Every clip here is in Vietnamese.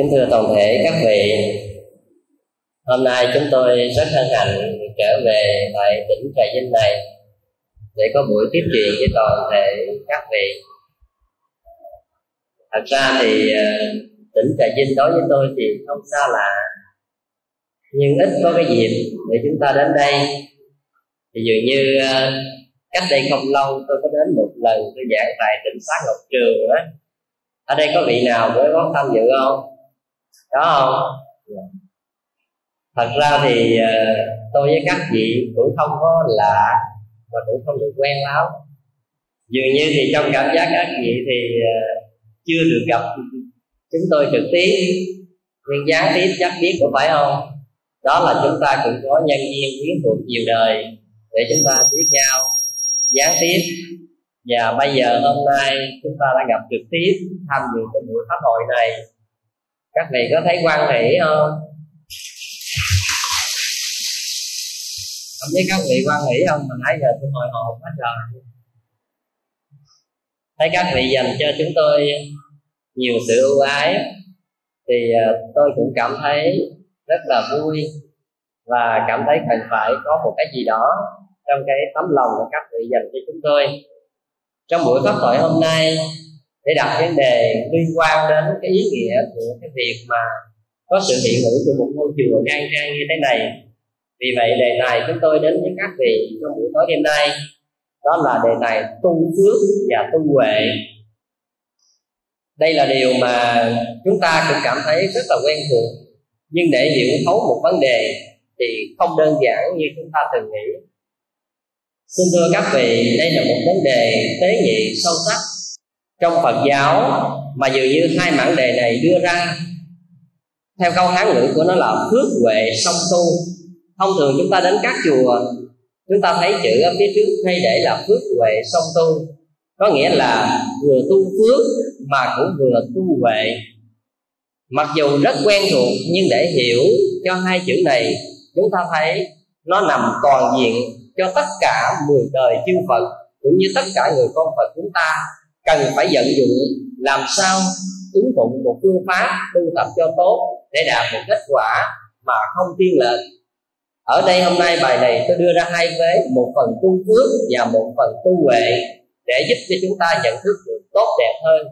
kính thưa toàn thể các vị, hôm nay chúng tôi rất hân hạnh trở về tại tỉnh trà vinh này để có buổi tiếp chuyện với toàn thể các vị. Thật ra thì ờ, tỉnh trà vinh đối với tôi thì không xa lạ, nhưng ít có cái dịp để chúng ta đến đây. Thì dường như ờ, cách đây không lâu tôi có đến một lần tôi giảng tại tỉnh xá ngọc trường á. Ở đây có vị nào mới có tham dự không? Đó không? Thật ra thì ờ, tôi với các vị cũng không có lạ và cũng không được quen lắm. Dường như thì trong cảm giác các vị thì ờ, chưa được gặp chúng tôi trực tiếp. Nhưng gián tiếp chắc biết cũng phải không? Đó là chúng ta cũng có nhân duyên quyến thuộc nhiều đời để chúng ta biết nhau. Gián tiếp, và bây giờ hôm nay chúng ta đã gặp trực tiếp tham dự cái buổi pháp hội này các vị có thấy quan hỷ không? Không biết các vị quan hỷ không? Mà nãy giờ tôi hồi hộp hết rồi. Thấy các vị dành cho chúng tôi nhiều sự ưu ái, thì ờ, tôi cũng cảm thấy rất là vui và cảm thấy cần phải có một cái gì đó trong cái tấm lòng của các vị dành cho chúng tôi. Trong buổi pháp thoại hôm nay để đặt vấn đề liên quan đến cái ý nghĩa của cái việc mà có sự hiện hữu của một ngôi chùa ngang ngang như thế này. Vì vậy, đề tài chúng tôi đến với các vị trong buổi tối đêm nay, đó là đề tài tu phước và tu huệ. Đây là điều mà chúng ta cũng cảm thấy rất là quen thuộc, nhưng để hiểu thấu một vấn đề thì không đơn giản như chúng ta từng nghĩ. Xin thưa các vị, đây là một vấn đề tế nhị sâu sắc trong phật giáo mà dường như hai mảng đề này đưa ra, theo câu hán ngữ của nó là phước huệ song tu. Thông thường chúng ta đến các chùa, chúng ta thấy chữ ở phía trước hay để là phước huệ song tu. Có nghĩa là vừa tu phước mà cũng vừa tu huệ. Mặc dù rất quen thuộc nhưng để hiểu cho hai chữ này, chúng ta thấy nó nằm toàn diện cho tất cả mười đời chư Phật, cũng như tất cả người con Phật chúng ta cần phải vận dụng làm sao ứng dụng một phương pháp tu tập cho tốt để đạt một kết quả mà không tiên lệch. Ở đây hôm nay bài này tôi đưa ra hai vế, một phần tu phước và một phần tu huệ, để giúp cho chúng ta nhận thức được tốt đẹp hơn.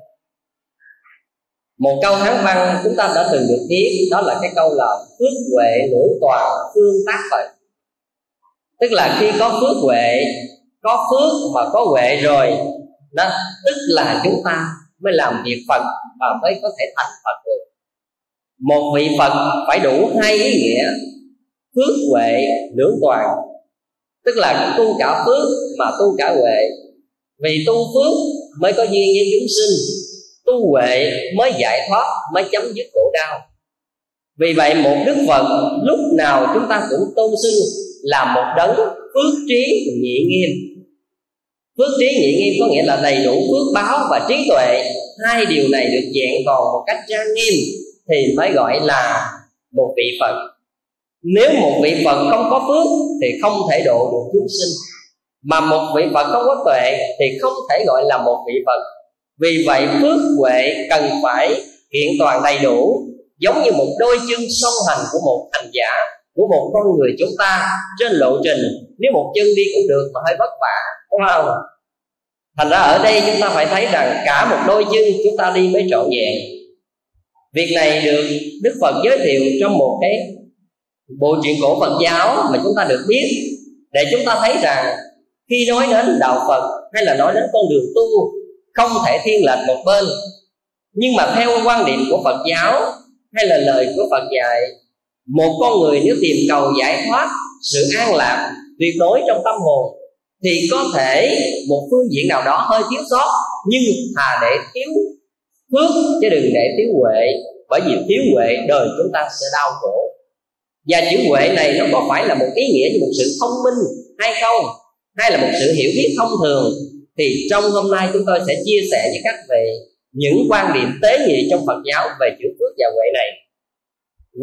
Một câu hán văn chúng ta đã từng được biết, đó là cái câu là phước huệ ngũ toàn phương tác phật. Tức là khi có phước huệ, có phước mà có huệ rồi đó, tức là chúng ta mới làm việc phật và mới có thể thành phật được. Một vị phật phải đủ hai ý nghĩa, phước, huệ, lưỡng toàn. Tức là tu cả phước mà tu cả huệ. Vì tu phước mới có duyên với chúng sinh, tu huệ mới giải thoát, mới chấm dứt khổ đau. Vì vậy một đức phật lúc nào chúng ta cũng tôn xưng là một đấng phước trí nhị nghiêm phước trí nhị nghiêm có nghĩa là đầy đủ phước báo và trí tuệ. Hai điều này được dạng còn một cách trang nghiêm thì mới gọi là một vị phật. Nếu một vị phật không có phước thì không thể độ được chúng sinh. Mà một vị phật không có tuệ thì không thể gọi là một vị phật. Vì vậy, phước huệ cần phải kiện toàn đầy đủ, giống như một đôi chân song hành của một hành giả của một con người chúng ta trên lộ trình. Nếu một chân đi cũng được mà hơi vất vả, đúng không? Thành ra ở đây chúng ta phải thấy rằng cả một đôi chân chúng ta đi mới trọn vẹn. Việc này được đức phật giới thiệu trong một cái bộ truyện cổ phật giáo mà chúng ta được biết, để chúng ta thấy rằng khi nói đến đạo phật hay là nói đến con đường tu, không thể thiên lệch một bên. Nhưng mà theo quan điểm của phật giáo hay là lời của phật dạy một con người nếu tìm cầu giải thoát, sự an lạc, tuyệt đối trong tâm hồn, thì có thể một phương diện nào đó hơi thiếu sót, nhưng thà để thiếu phước chứ đừng để thiếu huệ, bởi vì thiếu huệ đời chúng ta sẽ đau khổ. Và chữ huệ này nó có phải là một ý nghĩa như một sự thông minh hay không? Hay là một sự hiểu biết thông thường? Thì trong hôm nay chúng tôi sẽ chia sẻ với các vị những quan điểm tế nhị trong Phật giáo về chữ phước và huệ này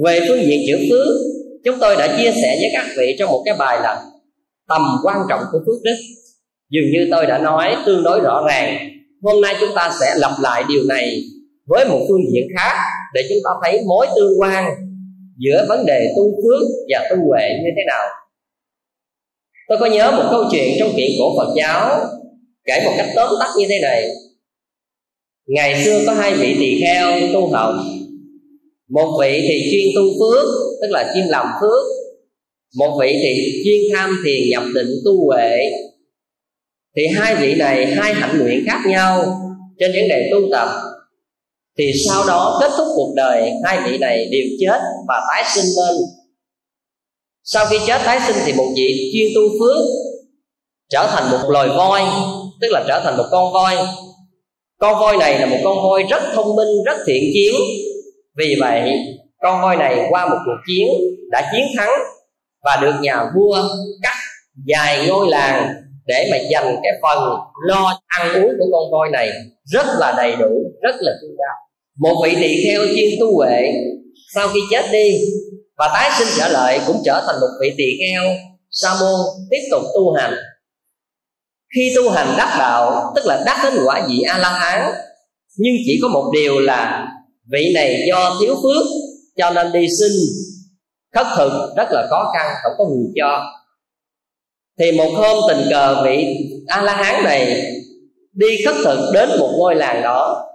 về phương diện chữ phước, chúng tôi đã chia sẻ với các vị trong một cái bài là tầm quan trọng của phước đức. Dường như tôi đã nói tương đối rõ ràng. Hôm nay chúng ta sẽ lặp lại điều này với một phương diện khác để chúng ta thấy mối tương quan giữa vấn đề tu phước và tu huệ như thế nào. Tôi có nhớ một câu chuyện trong kiện cổ phật giáo kể một cách tóm tắt như thế này. Ngày xưa có hai vị tỳ kheo tu học một vị thì chuyên tu phước, tức là chuyên làm phước. Một vị thì chuyên tham thiền nhập định tu huệ. Thì hai vị này, hai hạnh nguyện khác nhau trên vấn đề tu tập. Thì sau đó kết thúc cuộc đời, hai vị này đều chết và tái sinh lên. Sau khi chết tái sinh thì một vị chuyên tu phước trở thành một loài voi, tức là trở thành một con voi. Con voi này là một con voi rất thông minh, rất thiện chiến vì vậy, con voi này qua một cuộc chiến đã chiến thắng và được nhà vua cắt dài ngôi làng để mà dành cái phần lo ăn uống của con voi này rất là đầy đủ, rất là chu đáo. Một vị tỳ kheo chuyên tu huệ, sau khi chết đi và tái sinh trở lại cũng trở thành một vị tỳ kheo, sa môn tiếp tục tu hành. Khi tu hành đắc đạo, tức là đắc đến quả vị a la hán, nhưng chỉ có một điều là vị này do thiếu phước, cho nên đi xin. Khất thực rất là khó khăn, không có người cho. Thì một hôm tình cờ vị a la hán này đi khất thực đến một ngôi làng đó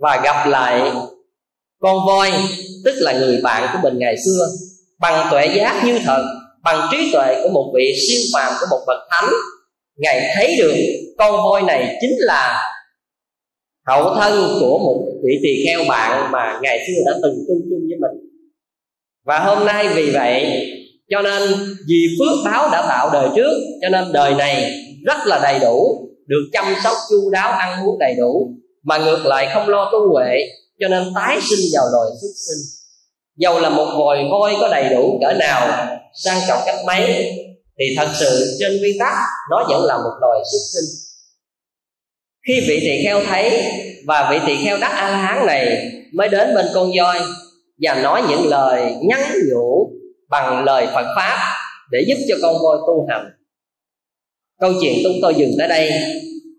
và gặp lại con voi, tức là người bạn của mình ngày xưa, bằng tuệ giác như thật, bằng trí tuệ của một vị siêu phàm, của một bậc thánh. Ngài thấy được con voi này chính là hậu thân của một vị tỳ kheo bạn mà ngày xưa đã từng tu chung với mình. Và hôm nay vì vậy, cho nên vì phước báo đã tạo đời trước, cho nên đời này rất là đầy đủ, được chăm sóc chu đáo, ăn uống đầy đủ, mà ngược lại không lo tu huệ, cho nên tái sinh vào đời xuất sinh. Dầu là một vòi voi có đầy đủ cỡ nào, sang trọng cách mấy, thì thật sự trên nguyên tắc nó vẫn là một loài xuất sinh khi vị tỳ kheo thấy và vị tỳ kheo đắc a la hán này mới đến bên con voi và nói những lời nhắn nhủ bằng lời Phật pháp để giúp cho con voi tu hành. Câu chuyện chúng tôi dừng tới đây,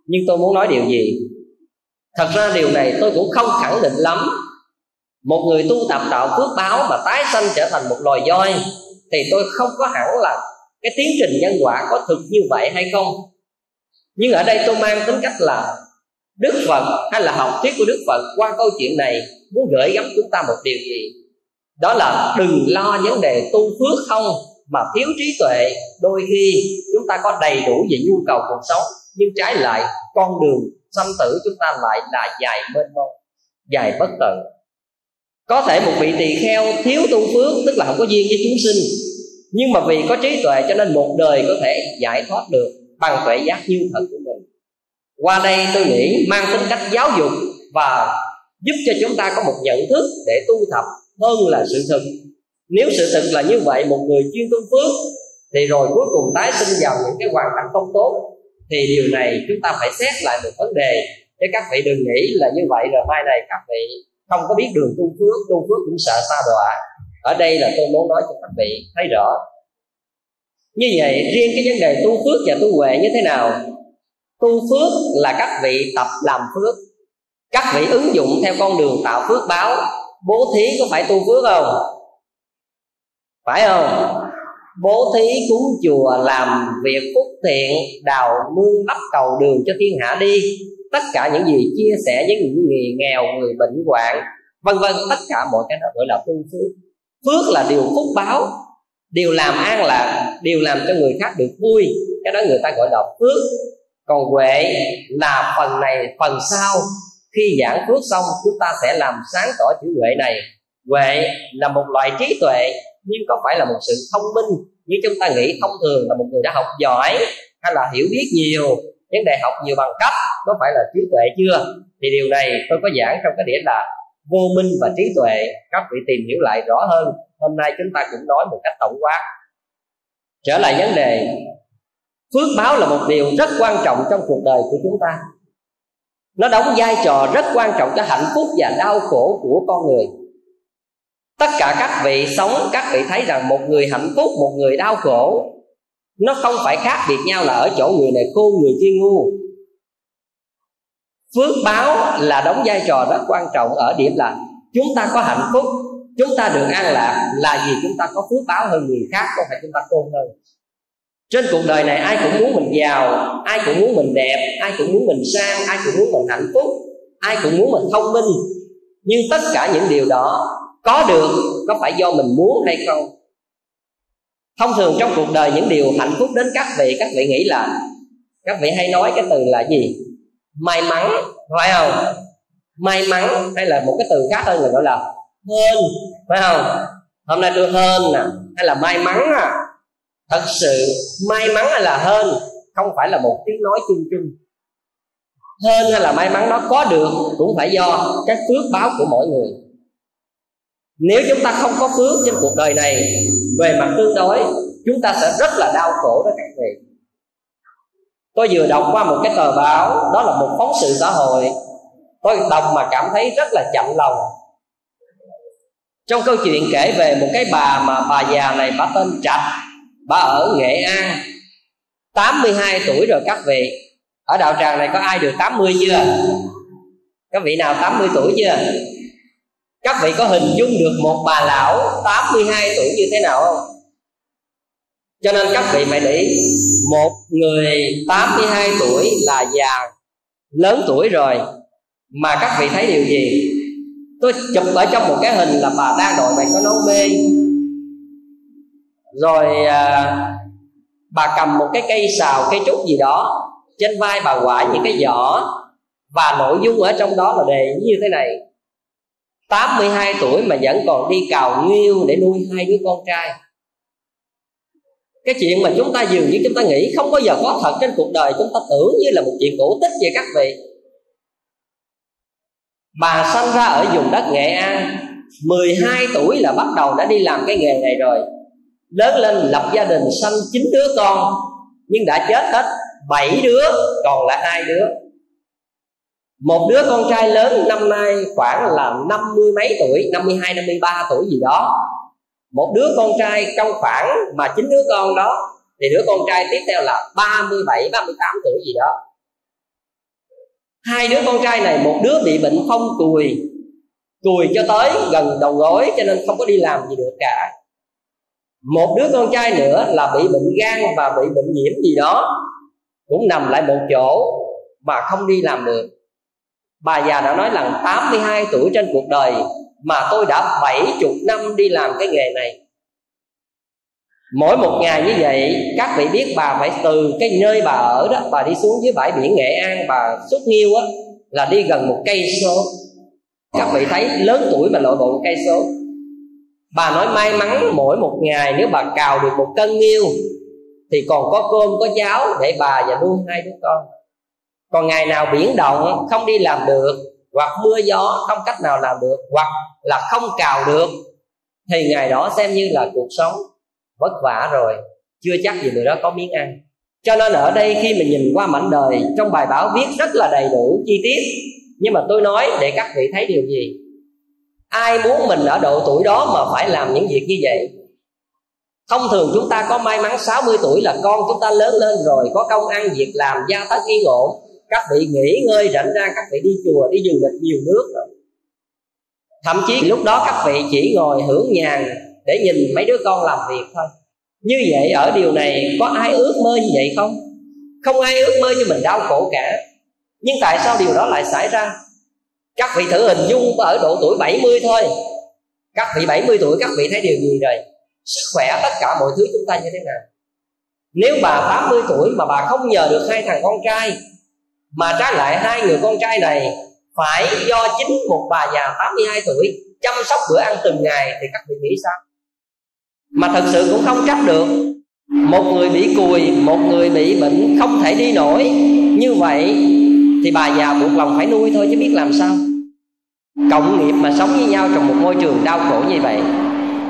nhưng tôi muốn nói điều gì? Thật ra điều này tôi cũng không khẳng định lắm. Một người tu tập đạo phước báo mà tái sanh trở thành một loài voi thì tôi không có hẳn là cái tiến trình nhân quả có thực như vậy hay không nhưng ở đây tôi mang tính cách là đức phật hay là học thuyết của đức phật qua câu chuyện này muốn gửi gắm chúng ta một điều gì? Đó là đừng lo vấn đề tu phước không, mà thiếu trí tuệ. Đôi khi chúng ta có đầy đủ về nhu cầu cuộc sống, nhưng trái lại con đường sanh tử chúng ta lại là dài mênh mông, dài bất tận có thể một vị tỳ kheo thiếu tu phước, tức là không có duyên với chúng sinh, nhưng mà vì có trí tuệ cho nên một đời có thể giải thoát được bằng tuệ giác như thật của mình. Qua đây tôi nghĩ mang tính cách giáo dục và giúp cho chúng ta có một nhận thức để tu tập hơn là sự thực. Nếu sự thực là như vậy, một người chuyên tu phước, thì rồi cuối cùng tái sinh vào những cái hoàn cảnh không tốt, thì điều này chúng ta phải xét lại một vấn đề. Để các vị đừng nghĩ là như vậy rồi mai này các vị không có biết đường tu phước tu phước cũng sợ xa đọa. Ở đây là tôi muốn nói cho các vị thấy rõ như vậy, riêng cái vấn đề tu phước và tu huệ như thế nào? Tu phước là các vị tập làm phước. Các vị ứng dụng theo con đường tạo phước báo. Bố thí có phải tu phước không? Phải không? Bố thí cúng chùa, làm việc phúc thiện, đào mương đắp cầu đường cho thiên hạ đi. Tất cả những gì chia sẻ với những người nghèo, người bệnh hoạn, vân vân, tất cả mọi cái đó gọi là tu phước. Phước là điều phúc báo điều làm an lạc điều làm cho người khác được vui. Cái đó người ta gọi là phước. Còn huệ là phần này, phần sau. Khi giảng phước xong, chúng ta sẽ làm sáng tỏ chữ huệ này. Huệ là một loại trí tuệ, nhưng có phải là một sự thông minh như chúng ta nghĩ thông thường là một người đã học giỏi hay là hiểu biết nhiều? Vấn đề học nhiều bằng cấp, có phải là trí tuệ chưa? Thì điều này tôi có giảng trong cái điểm là vô minh và trí tuệ. Các vị tìm hiểu lại rõ hơn hôm nay chúng ta cũng nói một cách tổng quát. Trở lại vấn đề, phước báo là một điều rất quan trọng trong cuộc đời của chúng ta. Nó đóng vai trò rất quan trọng cho hạnh phúc và đau khổ của con người. Tất cả các vị sống, các vị thấy rằng một người hạnh phúc, một người đau khổ, nó không phải khác biệt nhau là ở chỗ người này khôn, người kia ngu. Phước báo là đóng vai trò rất quan trọng ở điểm là chúng ta có hạnh phúc chúng ta được an lạc là vì chúng ta có phước báo hơn người khác, không phải chúng ta khôn hơn. Trên cuộc đời này, ai cũng muốn mình giàu, ai cũng muốn mình đẹp, ai cũng muốn mình sang, ai cũng muốn mình hạnh phúc, ai cũng muốn mình thông minh. Nhưng tất cả những điều đó có được, có phải do mình muốn hay không? Thông thường trong cuộc đời, những điều hạnh phúc đến các vị các vị nghĩ là, các vị hay nói cái từ là gì? May mắn, phải không? May mắn hay là một cái từ khác hơn là gọi là hơn, phải không? Hôm nay tôi hơn nè, hay là may mắn à thật sự, may mắn hay là hơn, không phải là một tiếng nói chung chung. Hơn hay là may mắn nó có được cũng phải do cái phước báo của mỗi người. Nếu chúng ta không có phước trên cuộc đời này, về mặt tương đối, chúng ta sẽ rất là đau khổ đó các vị. Tôi vừa đọc qua một cái tờ báo, đó là một phóng sự xã hội. Tôi đọc mà cảm thấy rất là chậm lòng trong câu chuyện kể về một cái bà mà bà già này, bà tên trạch, bà ở nghệ an 82 tuổi rồi các vị ở đạo tràng này có ai được 80 chưa? Các vị nào 80 tuổi chưa? Các vị có hình dung được một bà lão 82 tuổi như thế nào không? Cho nên các vị phải để một người 82 tuổi là già, lớn tuổi rồi, mà các vị thấy điều gì? Tôi chụp ở trong một cái hình là bà đang đội bài có nón mê. Rồi à, bà cầm một cái cây xào cây trúc gì đó trên vai bà quải những cái giỏ và nội dung ở trong đó là đề như thế này. 82 tuổi mà vẫn còn đi cào nghiêu để nuôi hai đứa con trai. Cái chuyện mà chúng ta dường như chúng ta nghĩ không bao giờ có thật trên cuộc đời chúng ta tưởng như là một chuyện cổ tích vậy các vị bà sanh ra ở vùng đất nghệ an. 12 tuổi là bắt đầu đã đi làm cái nghề này rồi. Lớn lên lập gia đình sanh chín đứa con nhưng đã chết hết bảy đứa còn lại hai đứa. Một đứa con trai lớn năm nay khoảng là năm mươi mấy tuổi năm mươi hai năm mươi ba tuổi gì đó. Một đứa con trai trong khoảng mà chín đứa con đó thì đứa con trai tiếp theo là 37, 38 tuổi gì đó hai đứa con trai này, một đứa bị bệnh phong cùi cùi cho tới gần đầu gối, cho nên không có đi làm gì được cả. Một đứa con trai nữa là bị bệnh gan và bị bệnh nhiễm gì đó, cũng nằm lại một chỗ mà không đi làm được. Bà già đã nói rằng 82 tuổi trên cuộc đời mà tôi đã 70 năm đi làm cái nghề này mỗi một ngày như vậy, các vị biết bà phải từ cái nơi bà ở đó, bà đi xuống dưới bãi biển nghệ an, bà xuất nghiêu á, là đi gần một cây số. Các vị thấy lớn tuổi mà lội bộ một cây số. Bà nói may mắn mỗi một ngày nếu bà cào được một cân nghiêu, thì còn có cơm, có cháo để bà và nuôi hai đứa con. Còn ngày nào biển động, không đi làm được, hoặc mưa gió, không cách nào làm được, hoặc là không cào được, thì ngày đó xem như là cuộc sống vất vả rồi, chưa chắc gì người đó có miếng ăn. Cho nên ở đây khi mình nhìn qua mảnh đời, trong bài báo viết rất là đầy đủ chi tiết. Nhưng mà tôi nói để các vị thấy điều gì? Ai muốn mình ở độ tuổi đó mà phải làm những việc như vậy? Thông thường chúng ta có may mắn 60 tuổi là con chúng ta lớn lên rồi, có công ăn, việc làm, gia tất, yên ổn. Các vị nghỉ ngơi rảnh ra, các vị đi chùa, đi du lịch nhiều nước rồi. Thậm chí lúc đó các vị chỉ ngồi hưởng nhàn để nhìn mấy đứa con làm việc thôi. Như vậy, ở điều này có ai ước mơ như vậy không? Không ai ước mơ cho mình đau khổ cả. Nhưng tại sao điều đó lại xảy ra? Các vị thử hình dung ở độ tuổi 70 thôi. Các vị 70 tuổi, các vị thấy điều gì rồi? Sức khỏe tất cả mọi thứ chúng ta như thế nào? Nếu bà 80 tuổi mà bà không nhờ được hai thằng con trai, mà trái lại hai người con trai này phải do chính một bà già 82 tuổi chăm sóc bữa ăn từng ngày, thì các vị nghĩ sao? Mà thật sự cũng không trách được. Một người bị cùi, một người bị bệnh không thể đi nổi. Như vậy thì bà già buộc lòng phải nuôi thôi chứ biết làm sao. Cộng nghiệp mà sống với nhau trong một môi trường đau khổ như vậy.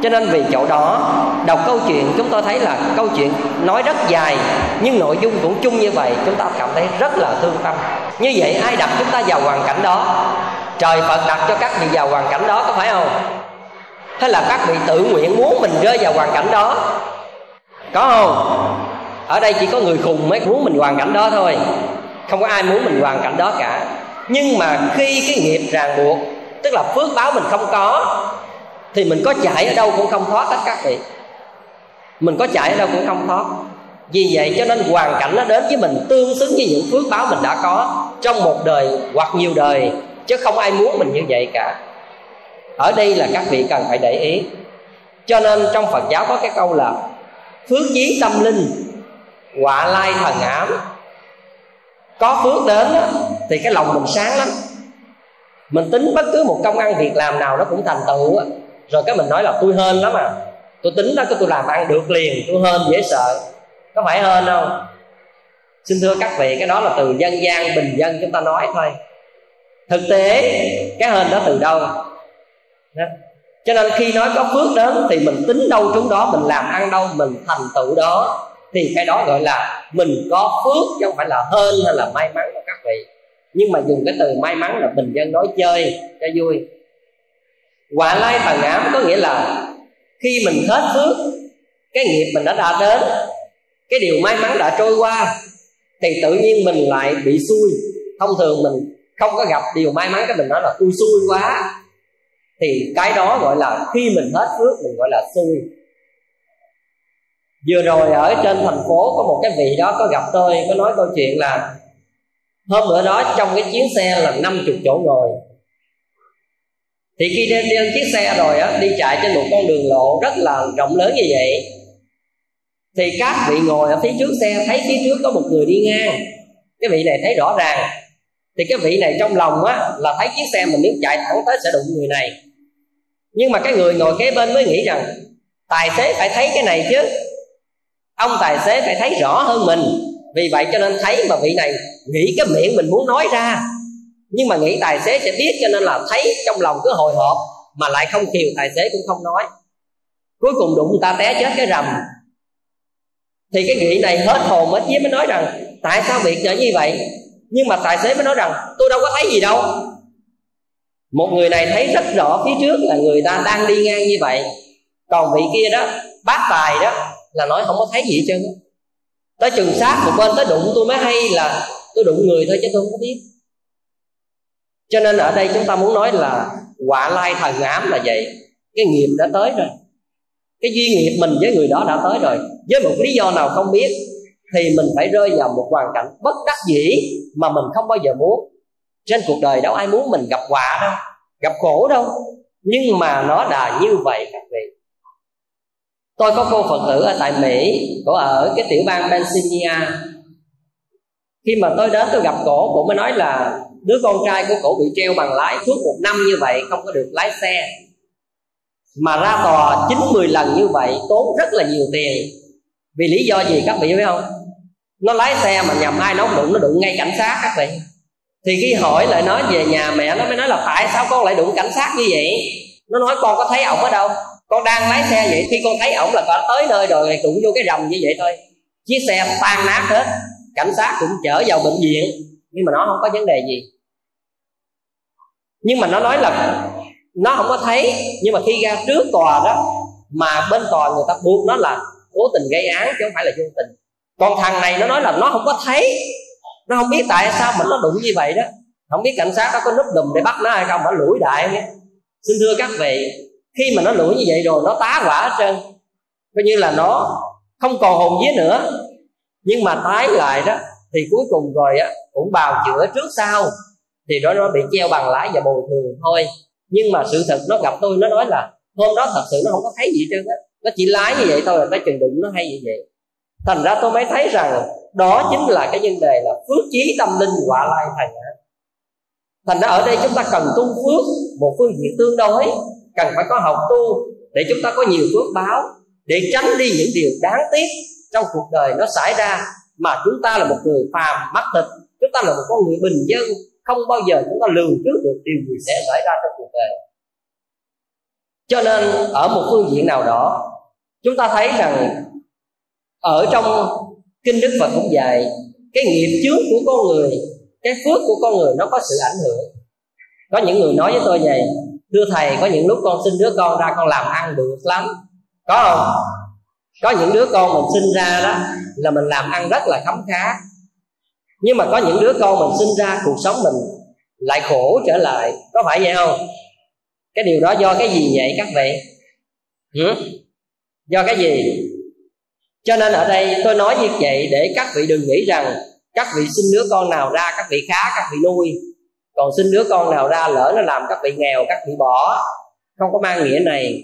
Cho nên vì chỗ đó, đọc câu chuyện, chúng tôi thấy là câu chuyện nói rất dài, nhưng nội dung cũng chung như vậy, chúng ta cảm thấy rất là thương tâm. Như vậy ai đặt chúng ta vào hoàn cảnh đó? Trời phật đặt cho các vị vào hoàn cảnh đó, có phải không? Hay là các vị tự nguyện muốn mình rơi vào hoàn cảnh đó. Có không? Ở đây chỉ có người khùng mới muốn mình hoàn cảnh đó thôi. Không có ai muốn mình hoàn cảnh đó cả. Nhưng mà khi cái nghiệp ràng buộc, tức là phước báo mình không có, thì mình có chạy ở đâu cũng không thoát hết các vị mình có chạy ở đâu cũng không thoát. Vì vậy cho nên hoàn cảnh nó đến với mình tương xứng với những phước báo mình đã có trong một đời hoặc nhiều đời, chứ không ai muốn mình như vậy cả ở đây là các vị cần phải để ý. Cho nên trong phật giáo có cái câu là, phước chí tâm linh họa lai thần ám. Có phước đến thì cái lòng mình sáng lắm. Mình tính bất cứ một công ăn việc làm nào nó cũng thành tựu rồi cái mình nói là, tôi hên lắm à. Tôi tính đó, cái tôi làm ăn được liền, tôi hên dễ sợ. Có phải hên không? Xin thưa các vị, cái đó là từ dân gian bình dân chúng ta nói thôi. Thực tế, cái hên đó từ đâu? Đó. cho nên khi nói có phước đến thì mình tính đâu chúng đó, mình làm ăn đâu, mình thành tựu đó. Thì cái đó gọi là mình có phước chứ không phải là hên hay là may mắn của các vị. Nhưng mà dùng cái từ may mắn là bình dân nói chơi cho vui. Quả lai thần ám có nghĩa là khi mình hết phước, cái nghiệp mình đã đạt đến, cái điều may mắn đã trôi qua, thì tự nhiên mình lại bị xui. Thông thường mình không có gặp điều may mắn cái mình nói là tôi xui quá thì cái đó gọi là khi mình hết phước, mình gọi là xui. Vừa rồi ở trên thành phố có một cái vị đó có gặp tôi, có nói câu chuyện là hôm bữa đó trong cái chuyến xe là 50 chỗ ngồi. Thì khi đi lên chiếc xe rồi á, đi chạy trên một con đường lộ rất là rộng lớn như vậy, thì các vị ngồi ở phía trước xe thấy phía trước có một người đi ngang. Cái vị này thấy rõ ràng. Thì cái vị này trong lòng á, là thấy chiếc xe mình nếu chạy thẳng tới sẽ đụng người này nhưng mà cái người ngồi kế bên mới nghĩ rằng, tài xế phải thấy cái này chứ. Ông tài xế phải thấy rõ hơn mình. Vì vậy cho nên thấy mà vị này nghĩ cái miệng mình muốn nói ra. Nhưng mà nghĩ tài xế sẽ biết cho nên là thấy trong lòng cứ hồi hộp, mà lại không chiều tài xế cũng không nói. Cuối cùng đụng người ta té chết cái rầm. Thì cái vị này hết hồn hết vía mới nói rằng, tại sao việc trở như vậy? Nhưng mà tài xế mới nói rằng, tôi đâu có thấy gì đâu một người này thấy rất rõ phía trước là người ta đang đi ngang như vậy. Còn vị kia đó, bác tài đó, là nói không có thấy gì hết trơn. Tới chừng sát một bên, tới đụng tôi mới hay là tôi đụng người thôi chứ tôi không có biết. Cho nên ở đây chúng ta muốn nói là quả lai thần ám là vậy. Cái nghiệp đã tới rồi. Cái duyên nghiệp mình với người đó đã tới rồi. Với một lý do nào không biết, thì mình phải rơi vào một hoàn cảnh bất đắc dĩ mà mình không bao giờ muốn trên cuộc đời đâu ai muốn mình gặp họa đâu, gặp khổ đâu. Nhưng mà nó là như vậy các vị. Tôi có cô phật tử ở tại mỹ cổ ở cái tiểu bang pennsylvania. Khi mà tôi đến tôi gặp cổ cổ mới nói là đứa con trai của cổ bị treo bằng lái suốt một năm như vậy, không có được lái xe. Mà ra tòa chín mười lần như vậy, tốn rất là nhiều tiền. Vì lý do gì các vị biết không? Nó lái xe mà nhầm ai nó đụng nó đụng ngay cảnh sát các vị thì khi hỏi lại nói về nhà mẹ, nó mới nói là tại sao con lại đụng cảnh sát như vậy? Nó nói, con có thấy ổng ở đâu? Con đang lái xe vậy, khi con thấy ổng là con tới nơi rồi đụng vô cái rầm như vậy thôi. Chiếc xe tan nát hết, cảnh sát cũng chở vào bệnh viện. Nhưng mà nó không có vấn đề gì. Nhưng mà nó nói là nó không có thấy. Nhưng mà khi ra trước tòa đó, mà bên tòa người ta buộc nó là cố tình gây án chứ không phải là vô tình. Còn thằng này nó nói là nó không có thấy nó không biết tại sao mình nó đụng như vậy đó. Không biết cảnh sát nó có núp đùm để bắt nó hay không, nó lủi đại nghe xin thưa các vị, khi mà nó lủi như vậy rồi, nó tá quả hết trơn. Coi như là nó không còn hồn vía nữa. Nhưng mà tái lại đó, thì cuối cùng rồi á, cũng bào chữa trước sau. Thì đó, nó bị treo bằng lái và bồi thường thôi. Nhưng mà sự thật nó gặp tôi, nó nói là hôm đó thật sự nó không có thấy gì trơn á. Nó chỉ lái như vậy thôi là tới chừng đụng nó hay như vậy thành ra tôi mới thấy rằng đó chính là cái vấn đề là phước chí tâm linh quả lai thành á. Thành ra ở đây chúng ta cần tu phước, một phương diện tương đối, cần phải có học tu để chúng ta có nhiều phước báo, để tránh đi những điều đáng tiếc trong cuộc đời nó xảy ra. Mà chúng ta là một người phàm mắc thịt chúng ta là một con người bình dân, không bao giờ chúng ta lường trước được điều gì sẽ xảy ra trong cuộc đời. Cho nên ở một phương diện nào đó, chúng ta thấy rằng ở trong kinh đức phật cũng dạy cái nghiệp trước của con người, cái phước của con người nó có sự ảnh hưởng. Có những người nói với tôi vậy, thưa thầy, có những lúc con sinh đứa con ra con làm ăn được lắm. Có không? Có những đứa con mình sinh ra đó là mình làm ăn rất là khấm khá. Nhưng mà có những đứa con mình sinh ra cuộc sống mình lại khổ trở lại. Có phải vậy không? Cái điều đó do cái gì vậy các vị? Ừ? do cái gì? Cho nên ở đây tôi nói như vậy để các vị đừng nghĩ rằng các vị sinh đứa con nào ra, các vị khá, các vị nuôi. Còn sinh đứa con nào ra lỡ nó làm các vị nghèo, các vị bỏ. Không có mang nghĩa này.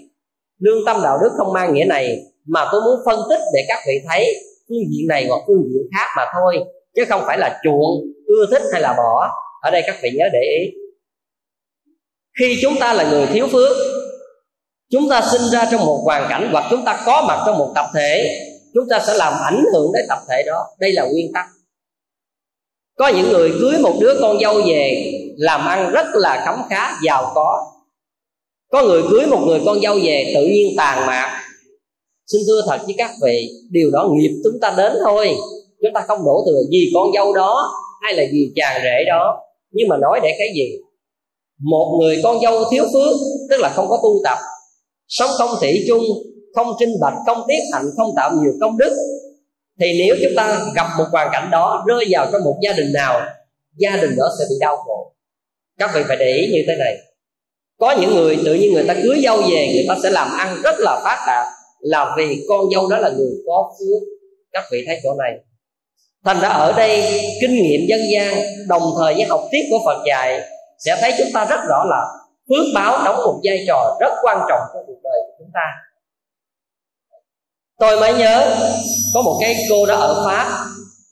Lương tâm đạo đức không mang nghĩa này. Mà tôi muốn phân tích để các vị thấy phương diện này hoặc phương diện khác mà thôi. Chứ không phải là chuộng, ưa thích hay là bỏ. Ở đây các vị nhớ để ý. Khi chúng ta là người thiếu phước, chúng ta sinh ra trong một hoàn cảnh hoặc chúng ta có mặt trong một tập thể chúng ta sẽ làm ảnh hưởng đến tập thể đó. Đây là nguyên tắc. Có những người cưới một đứa con dâu về, làm ăn rất là khấm khá, giàu có. Có người cưới một người con dâu về, tự nhiên tàn mạc xin thưa thật với các vị, điều đó nghiệp chúng ta đến thôi. Chúng ta không đổ thừa vì con dâu đó hay là vì chàng rể đó. Nhưng mà nói để cái gì? Một người con dâu thiếu phước, tức là không có tu tập, sống không thị chung không trinh bạch, không tiết hạnh, không tạo nhiều công đức, thì nếu chúng ta gặp một hoàn cảnh đó rơi vào trong một gia đình nào, gia đình đó sẽ bị đau khổ. Các vị phải để ý như thế này. Có những người, tự nhiên người ta cưới dâu về, người ta sẽ làm ăn rất là phát đạt, là vì con dâu đó là người có phước. Các vị thấy chỗ này. Thành ra ở đây, kinh nghiệm dân gian, đồng thời với học thuyết của phật dạy, sẽ thấy chúng ta rất rõ là phước báo đóng một vai trò rất quan trọng trong cuộc đời của chúng ta tôi mới nhớ, có một cái cô đó ở pháp.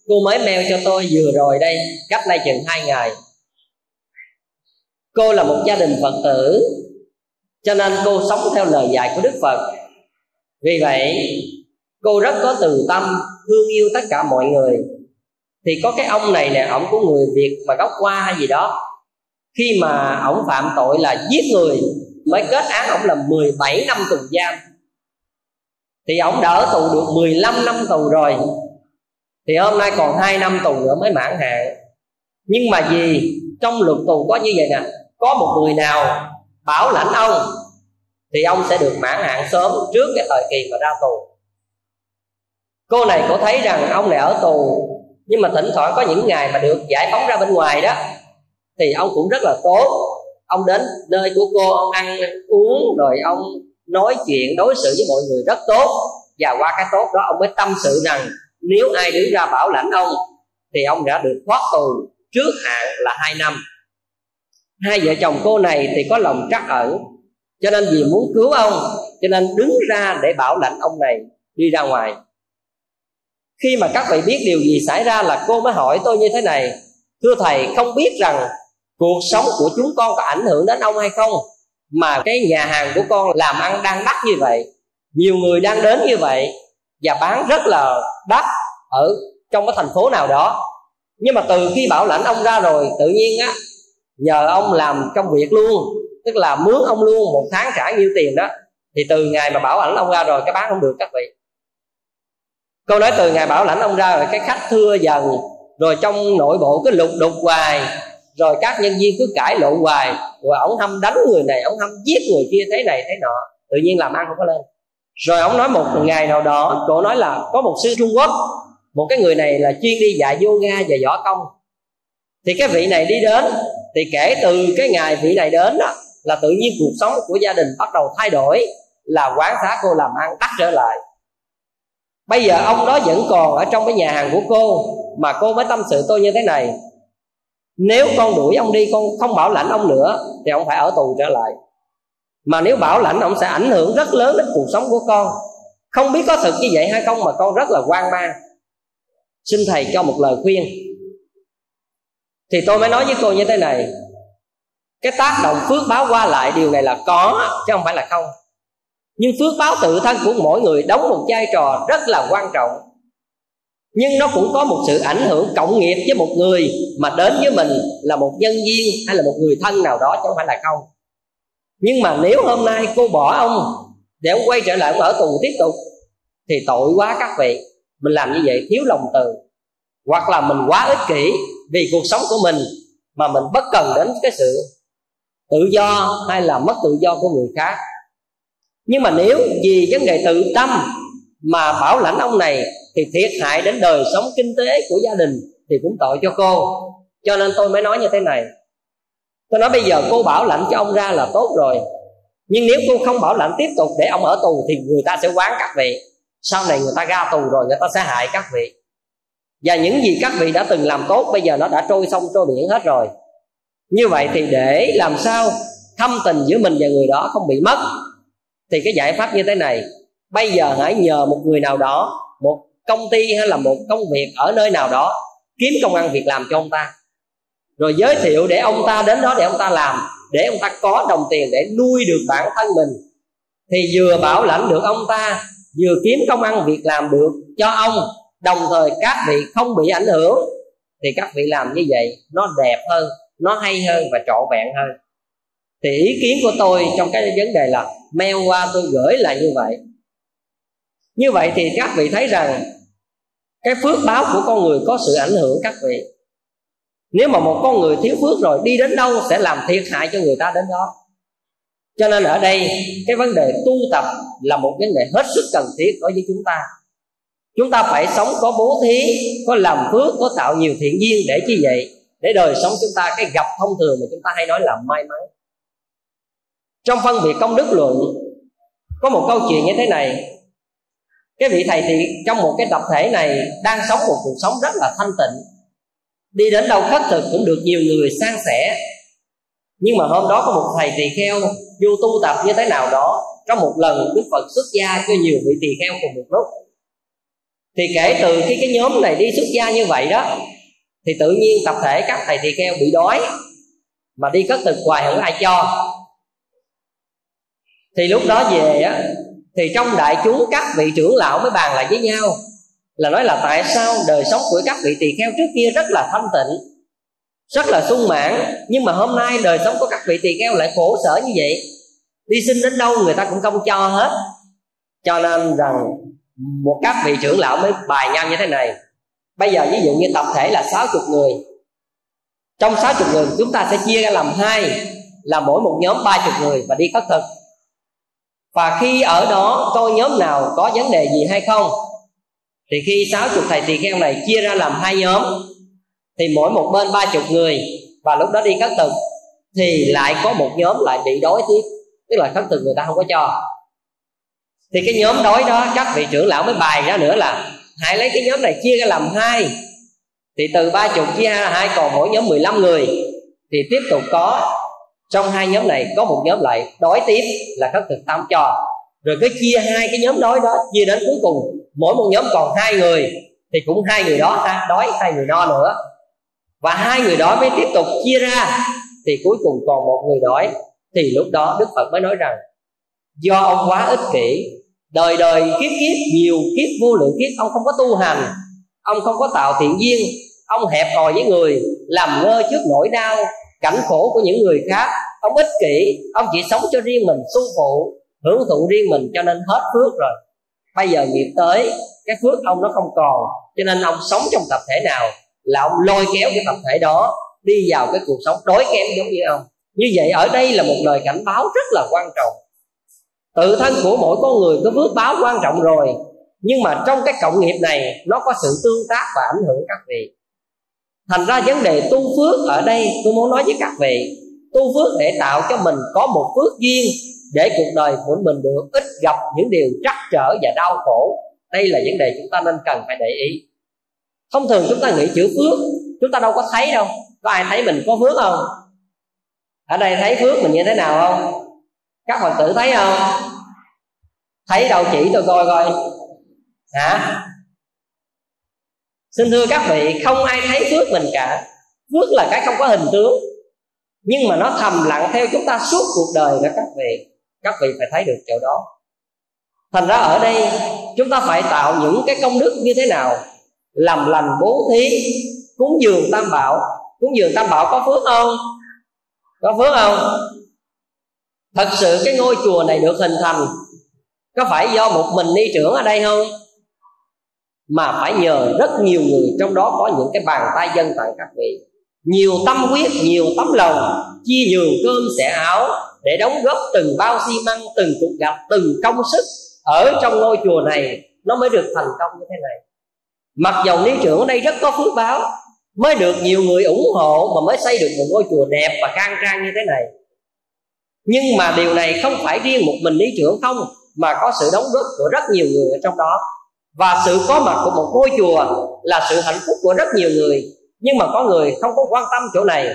Cô mới mail cho tôi vừa rồi đây cách đây chừng hai ngày. Cô là một gia đình phật tử, cho nên cô sống theo lời dạy của đức phật. Vì vậy, cô rất có từ tâm, thương yêu tất cả mọi người. Thì có cái ông này nè, ổng của người việt mà gốc qua hay gì đó. Khi mà ổng phạm tội là giết người, mới kết án ổng là 17 năm tù giam thì ổng đỡ tù được 15 năm tù rồi. Thì hôm nay còn 2 năm tù nữa mới mãn hạn. Nhưng mà vì trong luật tù có như vậy nè. Có một người nào bảo lãnh ông, thì ông sẽ được mãn hạn sớm trước cái thời kỳ mà ra tù. Cô này có thấy rằng ông này ở tù, nhưng mà thỉnh thoảng có những ngày mà được giải phóng ra bên ngoài đó, thì ông cũng rất là tốt. Ông đến nơi của cô, ông ăn uống, rồi ông nói chuyện, đối xử với mọi người rất tốt. Và qua cái tốt đó, ông mới tâm sự rằng nếu ai đứng ra bảo lãnh ông, thì ông đã được thoát tù trước hạn là hai năm. Hai vợ chồng cô này thì có lòng trắc ẩn, cho nên vì muốn cứu ông, cho nên đứng ra để bảo lãnh ông này đi ra ngoài. Khi mà các vị biết điều gì xảy ra là cô mới hỏi tôi như thế này. Thưa thầy, không biết rằng cuộc sống của chúng con có ảnh hưởng đến ông hay không? Mà cái nhà hàng của con làm ăn đang đắt như vậy, nhiều người đang đến như vậy và bán rất là đắt ở trong cái thành phố nào đó. Nhưng mà từ khi bảo lãnh ông ra rồi, tự nhiên á, nhờ ông làm công việc luôn, tức là mướn ông luôn, một tháng trả nhiêu tiền đó, thì từ ngày mà bảo lãnh ông ra rồi, cái bán không được các vị. Câu nói từ ngày bảo lãnh ông ra rồi, cái khách thưa dần, rồi trong nội bộ cứ lục đục hoài, rồi các nhân viên cứ cãi lộn hoài rồi ông hâm đánh người này, ông hâm giết người kia, thế này, thế nọ. Tự nhiên làm ăn không có lên. Rồi ông nói một ngày nào đó, cổ nói là có một sư trung quốc, một cái người này là chuyên đi dạy yoga và võ công. Thì cái vị này đi đến, thì kể từ cái ngày vị này đến đó là tự nhiên cuộc sống của gia đình bắt đầu thay đổi, là quán xá cô làm ăn đắt trở lại. Bây giờ ông đó vẫn còn ở trong cái nhà hàng của cô, mà cô mới tâm sự tôi như thế này nếu con đuổi ông đi con không bảo lãnh ông nữa thì ông phải ở tù trở lại. Mà nếu bảo lãnh ông sẽ ảnh hưởng rất lớn đến cuộc sống của con. Không biết có thật như vậy hay không mà con rất là hoang mang. Xin thầy cho một lời khuyên. Thì tôi mới nói với cô như thế này. Cái tác động phước báo qua lại điều này là có chứ không phải là không. Nhưng phước báo tự thân của mỗi người đóng một vai trò rất là quan trọng nhưng nó cũng có một sự ảnh hưởng cộng nghiệp với một người mà đến với mình là một nhân viên hay là một người thân nào đó, chứ không phải là không nhưng mà nếu hôm nay cô bỏ ông để ông quay trở lại ông ở tù tiếp tục, thì tội quá các vị. Mình làm như vậy thiếu lòng từ. Hoặc là mình quá ích kỷ vì cuộc sống của mình mà mình bất cần đến cái sự tự do hay là mất tự do của người khác. Nhưng mà nếu vì vấn đề tự tâm mà bảo lãnh ông này thì thiệt hại đến đời sống kinh tế của gia đình thì cũng tội cho cô. Cho nên tôi mới nói như thế này. Tôi nói bây giờ cô bảo lãnh cho ông ra là tốt rồi. Nhưng nếu cô không bảo lãnh tiếp tục để ông ở tù thì người ta sẽ quán các vị. Sau này người ta ra tù rồi người ta sẽ hại các vị. Và những gì các vị đã từng làm tốt bây giờ nó đã trôi sông trôi biển hết rồi. Như vậy thì để làm sao thâm tình giữa mình và người đó không bị mất? Thì cái giải pháp như thế này. Bây giờ hãy nhờ một người nào đó, một công ty hay là một công việc ở nơi nào đó, kiếm công ăn việc làm cho ông ta. Rồi giới thiệu để ông ta đến đó để ông ta làm, để ông ta có đồng tiền để nuôi được bản thân mình. Thì vừa bảo lãnh được ông ta, vừa kiếm công ăn việc làm được cho ông, đồng thời các vị không bị ảnh hưởng, thì các vị làm như vậy, nó đẹp hơn, nó hay hơn và trọn vẹn hơn. Thì ý kiến của tôi trong cái vấn đề là mail qua tôi gửi là như vậy. Như vậy thì các vị thấy rằng cái phước báo của con người có sự ảnh hưởng các vị. Nếu mà một con người thiếu phước rồi, đi đến đâu sẽ làm thiệt hại cho người ta đến đó. Cho nên ở đây, cái vấn đề tu tập là một vấn đề hết sức cần thiết đối với chúng ta. Chúng ta phải sống có bố thí, có làm phước, có tạo nhiều thiện duyên để chi vậy? Để đời sống chúng ta, cái gặp thông thường mà chúng ta hay nói là may mắn. Trong phân biệt công đức luận, có một câu chuyện như thế này cái vị thầy thì trong một cái tập thể này đang sống một cuộc sống rất là thanh tịnh. Đi đến đâu khất thực cũng được nhiều người san sẻ. Nhưng mà hôm đó có một thầy tỳ kheo vô tu tập như thế nào đó trong một lần đức phật xuất gia cho nhiều vị tỳ kheo cùng một lúc. Thì kể từ khi cái nhóm này đi xuất gia như vậy đó, thì tự nhiên tập thể các thầy tỳ kheo bị đói, mà đi cất thực hoài không ai cho. Thì lúc đó về á thì trong đại chúng các vị trưởng lão mới bàn lại với nhau, là nói là tại sao đời sống của các vị tỳ kheo trước kia rất là thanh tịnh, rất là sung mãn, nhưng mà hôm nay đời sống của các vị tỳ kheo lại khổ sở như vậy? Đi sinh đến đâu người ta cũng không cho hết. Cho nên rằng một các vị trưởng lão mới bài nhau như thế này. Bây giờ ví dụ như tập thể là 60 người. Trong 60 người, chúng ta sẽ chia ra làm hai, là mỗi một nhóm 30 người và đi khất thực và khi ở đó, coi nhóm nào có vấn đề gì hay không? Thì khi 60 thầy tỳ kheo này chia ra làm hai nhóm, thì mỗi một bên ba chục người. Và lúc đó đi khất thực, thì lại có một nhóm lại bị đói tiếp. Tức là khất thực người ta không có cho. Thì cái nhóm đói đó, các vị trưởng lão mới bài ra nữa là, hãy lấy cái nhóm này chia ra làm hai. Thì từ ba chục chia ra hai, còn mỗi nhóm 15 người. Thì tiếp tục có trong hai nhóm này có một nhóm lại đói tiếp là khất thực tam cho. Rồi cứ chia hai cái nhóm đói đó, chia đến cuối cùng, mỗi một nhóm còn hai người, thì cũng hai người đó đói, hai người no nữa. Và hai người đó mới tiếp tục chia ra, thì cuối cùng còn một người đói. Thì lúc đó đức phật mới nói rằng, do ông quá ích kỷ, đời đời kiếp kiếp, nhiều kiếp, vô lượng kiếp, ông không có tu hành, ông không có tạo thiện duyên, ông hẹp hòi với người, làm ngơ trước nỗi đau cảnh khổ của những người khác, ông ích kỷ, ông chỉ sống cho riêng mình sung phụ, hưởng thụ riêng mình cho nên hết phước rồi. Bây giờ nghiệp tới, cái phước ông nó không còn, cho nên ông sống trong tập thể nào là ông lôi kéo cái tập thể đó đi vào cái cuộc sống đói kém giống như ông. Như vậy ở đây là một lời cảnh báo rất là quan trọng. Tự thân của mỗi con người có phước báo quan trọng rồi, nhưng mà trong cái cộng nghiệp này, nó có sự tương tác và ảnh hưởng các vị thành ra vấn đề tu phước ở đây, tôi muốn nói với các vị, tu phước để tạo cho mình có một phước duyên để cuộc đời của mình được ít gặp những điều trắc trở và đau khổ. Đây là vấn đề chúng ta nên cần phải để ý. Thông thường chúng ta nghĩ chữ phước, chúng ta đâu có thấy đâu. Có ai thấy mình có phước không? Ở đây thấy phước mình như thế nào không? Các phật tử thấy không? Thấy đâu chỉ tôi coi coi. Hả? Xin thưa các vị, không ai thấy phước mình cả. Phước là cái không có hình tướng. Nhưng mà nó thầm lặng theo chúng ta suốt cuộc đời đó các vị. Các vị phải thấy được chỗ đó. Thành ra ở đây, chúng ta phải tạo những cái công đức như thế nào? Làm lành bố thí, cúng dường tam bảo. Cúng dường tam bảo có phước không? Có phước không? Thật sự cái ngôi chùa này được hình thành, có phải do một mình ni trưởng ở đây không? Mà phải nhờ rất nhiều người, trong đó có những cái bàn tay dân tặng các vị nhiều tâm huyết, nhiều tấm lòng, chia nhường cơm xẻ áo để đóng góp từng bao xi măng, từng cục gạch, từng công sức ở trong ngôi chùa này, nó mới được thành công như thế này. Mặc dầu lý trưởng ở đây rất có phước báo, mới được nhiều người ủng hộ mà mới xây được một ngôi chùa đẹp và khang trang như thế này. Nhưng mà điều này không phải riêng một mình lý trưởng không, mà có sự đóng góp của rất nhiều người ở trong đó và sự có mặt của một ngôi chùa là sự hạnh phúc của rất nhiều người. Nhưng mà có người không có quan tâm chỗ này.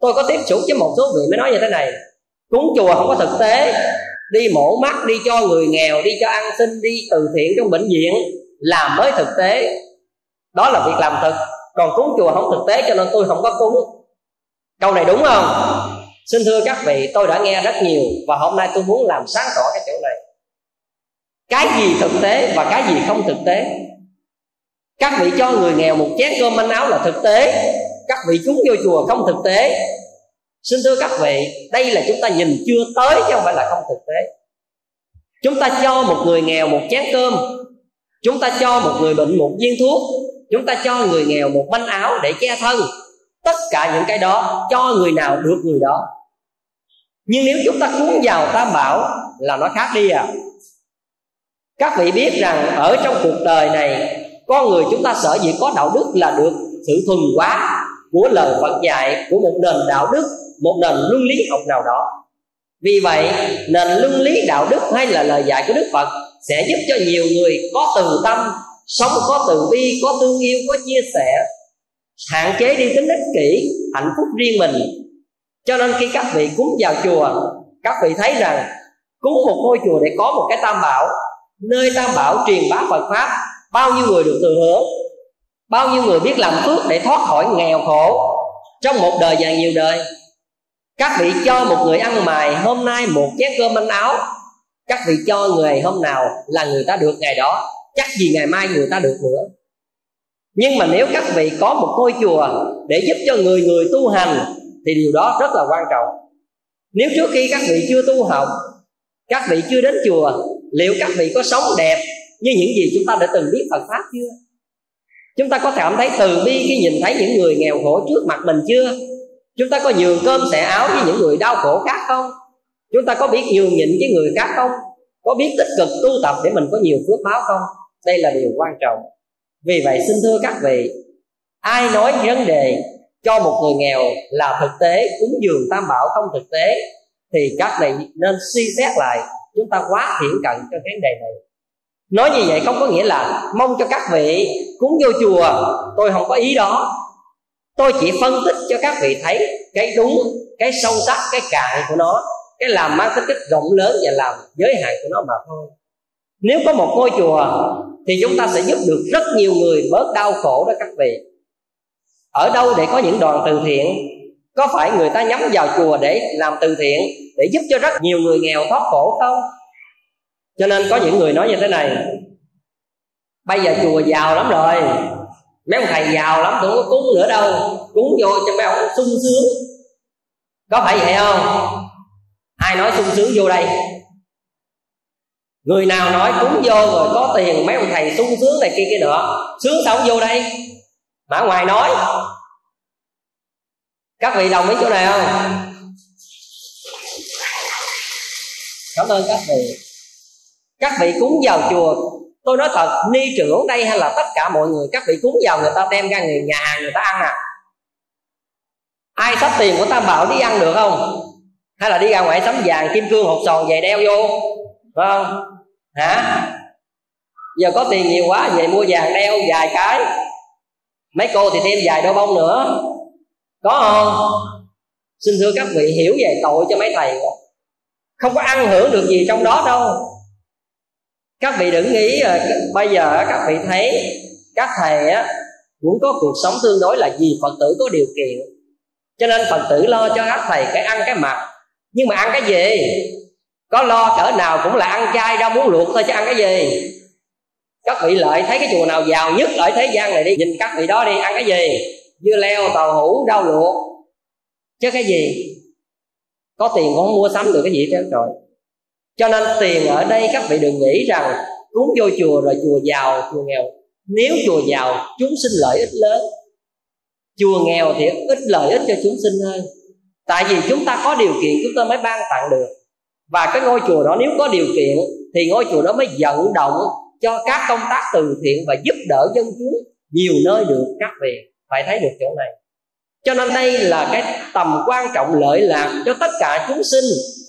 Tôi có tiếp xúc với một số vị mới nói như thế này. Cúng chùa không có thực tế. Đi mổ mắt, đi cho người nghèo, đi cho ăn xin, đi từ thiện trong bệnh viện làm mới thực tế. Đó là việc làm thực còn cúng chùa không thực tế cho nên tôi không có cúng. Câu này đúng không? Xin thưa các vị, tôi đã nghe rất nhiều và hôm nay tôi muốn làm sáng tỏ cái chỗ này cái gì thực tế và cái gì không thực tế? Các vị cho người nghèo một chén cơm manh áo là thực tế. Các vị cúng vô chùa không thực tế. Xin thưa các vị, đây là chúng ta nhìn chưa tới chứ không phải là không thực tế. Chúng ta cho một người nghèo một chén cơm. Chúng ta cho một người bệnh một viên thuốc. Chúng ta cho người nghèo một manh áo để che thân. Tất cả những cái đó, cho người nào được người đó. Nhưng nếu chúng ta cuốn vào tam bảo là nó khác đi à các vị biết rằng ở trong cuộc đời này con người chúng ta sợ dĩ có đạo đức là được sự thuần hóa của lời Phật dạy của một nền đạo đức, một nền luân lý học nào đó. Vì vậy, nền luân lý đạo đức hay là lời dạy của Đức Phật sẽ giúp cho nhiều người có từ tâm, sống có từ bi, có thương yêu, có chia sẻ, hạn chế đi tính ích kỷ, hạnh phúc riêng mình. Cho nên khi các vị cúng vào chùa, các vị thấy rằng cúng một ngôi chùa để có một cái tam bảo nơi tam bảo truyền bá phật pháp, bao nhiêu người được thừa hưởng, bao nhiêu người biết làm phước để thoát khỏi nghèo khổ. Trong một đời và nhiều đời, các vị cho một người ăn mài hôm nay một chén cơm manh áo. Các vị cho người hôm nào là người ta được ngày đó, chắc gì ngày mai người ta được nữa. Nhưng mà nếu các vị có một ngôi chùa để giúp cho người người tu hành, thì điều đó rất là quan trọng. Nếu trước khi các vị chưa tu học, các vị chưa đến chùa liệu các vị có sống đẹp như những gì chúng ta đã từng biết Phật pháp chưa? Chúng ta có cảm thấy từ bi khi nhìn thấy những người nghèo khổ trước mặt mình chưa? Chúng ta có nhường cơm xẻ áo với những người đau khổ khác không? Chúng ta có biết nhường nhịn với người khác không? Có biết tích cực tu tập để mình có nhiều phước báo không? Đây là điều quan trọng. Vì vậy, xin thưa các vị, ai nói vấn đề cho một người nghèo là thực tế cúng dường tam bảo không thực tế, thì các vị nên suy xét lại chúng ta quá thiển cận cho vấn đề này. Nói như vậy không có nghĩa là mong cho các vị cúng vô chùa. Tôi không có ý đó. Tôi chỉ phân tích cho các vị thấy cái đúng, cái sâu sắc, cái cạn của nó, cái làm mang tính cách rộng lớn và làm giới hạn của nó mà thôi. Nếu có một ngôi chùa thì chúng ta sẽ giúp được rất nhiều người bớt đau khổ đó các vị. Ở đâu để có những đoàn từ thiện? Có phải người ta nhắm vào chùa để làm từ thiện? Để giúp cho rất nhiều người nghèo thoát khổ không? Cho nên có những người nói như thế này, bây giờ chùa giàu lắm rồi, mấy ông thầy giàu lắm tôi không có cúng nữa đâu, cúng vô cho mấy ông sung sướng. Có phải vậy không? Ai nói sung sướng vô đây? Người nào nói cúng vô rồi có tiền mấy ông thầy sung sướng này kia kia nữa sướng sao không vô đây. Mà ngoài nói, các vị đồng ý chỗ này không? Cảm ơn các vị. Các vị cúng vào chùa. Tôi nói thật, ni trưởng đây hay là tất cả mọi người, các vị cúng vào người ta đem ra người nhà hàng người ta ăn à? Ai sắp tiền của tam bảo đi ăn được không? Hay là đi ra ngoài sắm vàng, kim cương, hột sòn về đeo vô? Phải không? Hả? Giờ có tiền nhiều quá, về mua vàng đeo vài cái. Mấy cô thì thêm vài đôi bông nữa. Có không? Xin thưa các vị, hiểu về tội cho mấy thầy không có ăn hưởng được gì trong đó đâu. Các vị đừng nghĩ bây giờ các vị thấy các thầy á cũng có cuộc sống tương đối là gì phật tử có điều kiện. Cho nên phật tử lo cho các thầy cái ăn cái mặc. Nhưng mà ăn cái gì? Có lo cỡ nào cũng là ăn chay rau muốn luộc thôi chứ ăn cái gì? Các vị lợi thấy cái chùa nào giàu nhất ở thế gian này đi, nhìn các vị đó đi, ăn cái gì? Dưa leo, tàu hũ, rau luộc. Chứ cái gì? Có tiền cũng không mua sắm được cái gì hết rồi. Cho nên tiền ở đây các vị đừng nghĩ rằng cúng vô chùa rồi chùa giàu, chùa nghèo. Nếu chùa giàu, chúng sinh lợi ích lớn. Chùa nghèo thì ít lợi ích cho chúng sinh hơn. Tại vì chúng ta có điều kiện chúng ta mới ban tặng được. Và cái ngôi chùa đó nếu có điều kiện thì ngôi chùa đó mới vận động cho các công tác từ thiện và giúp đỡ dân chúng nhiều nơi được các vị. Phải thấy được chỗ này cho nên đây là cái tầm quan trọng lợi lạc cho tất cả chúng sinh,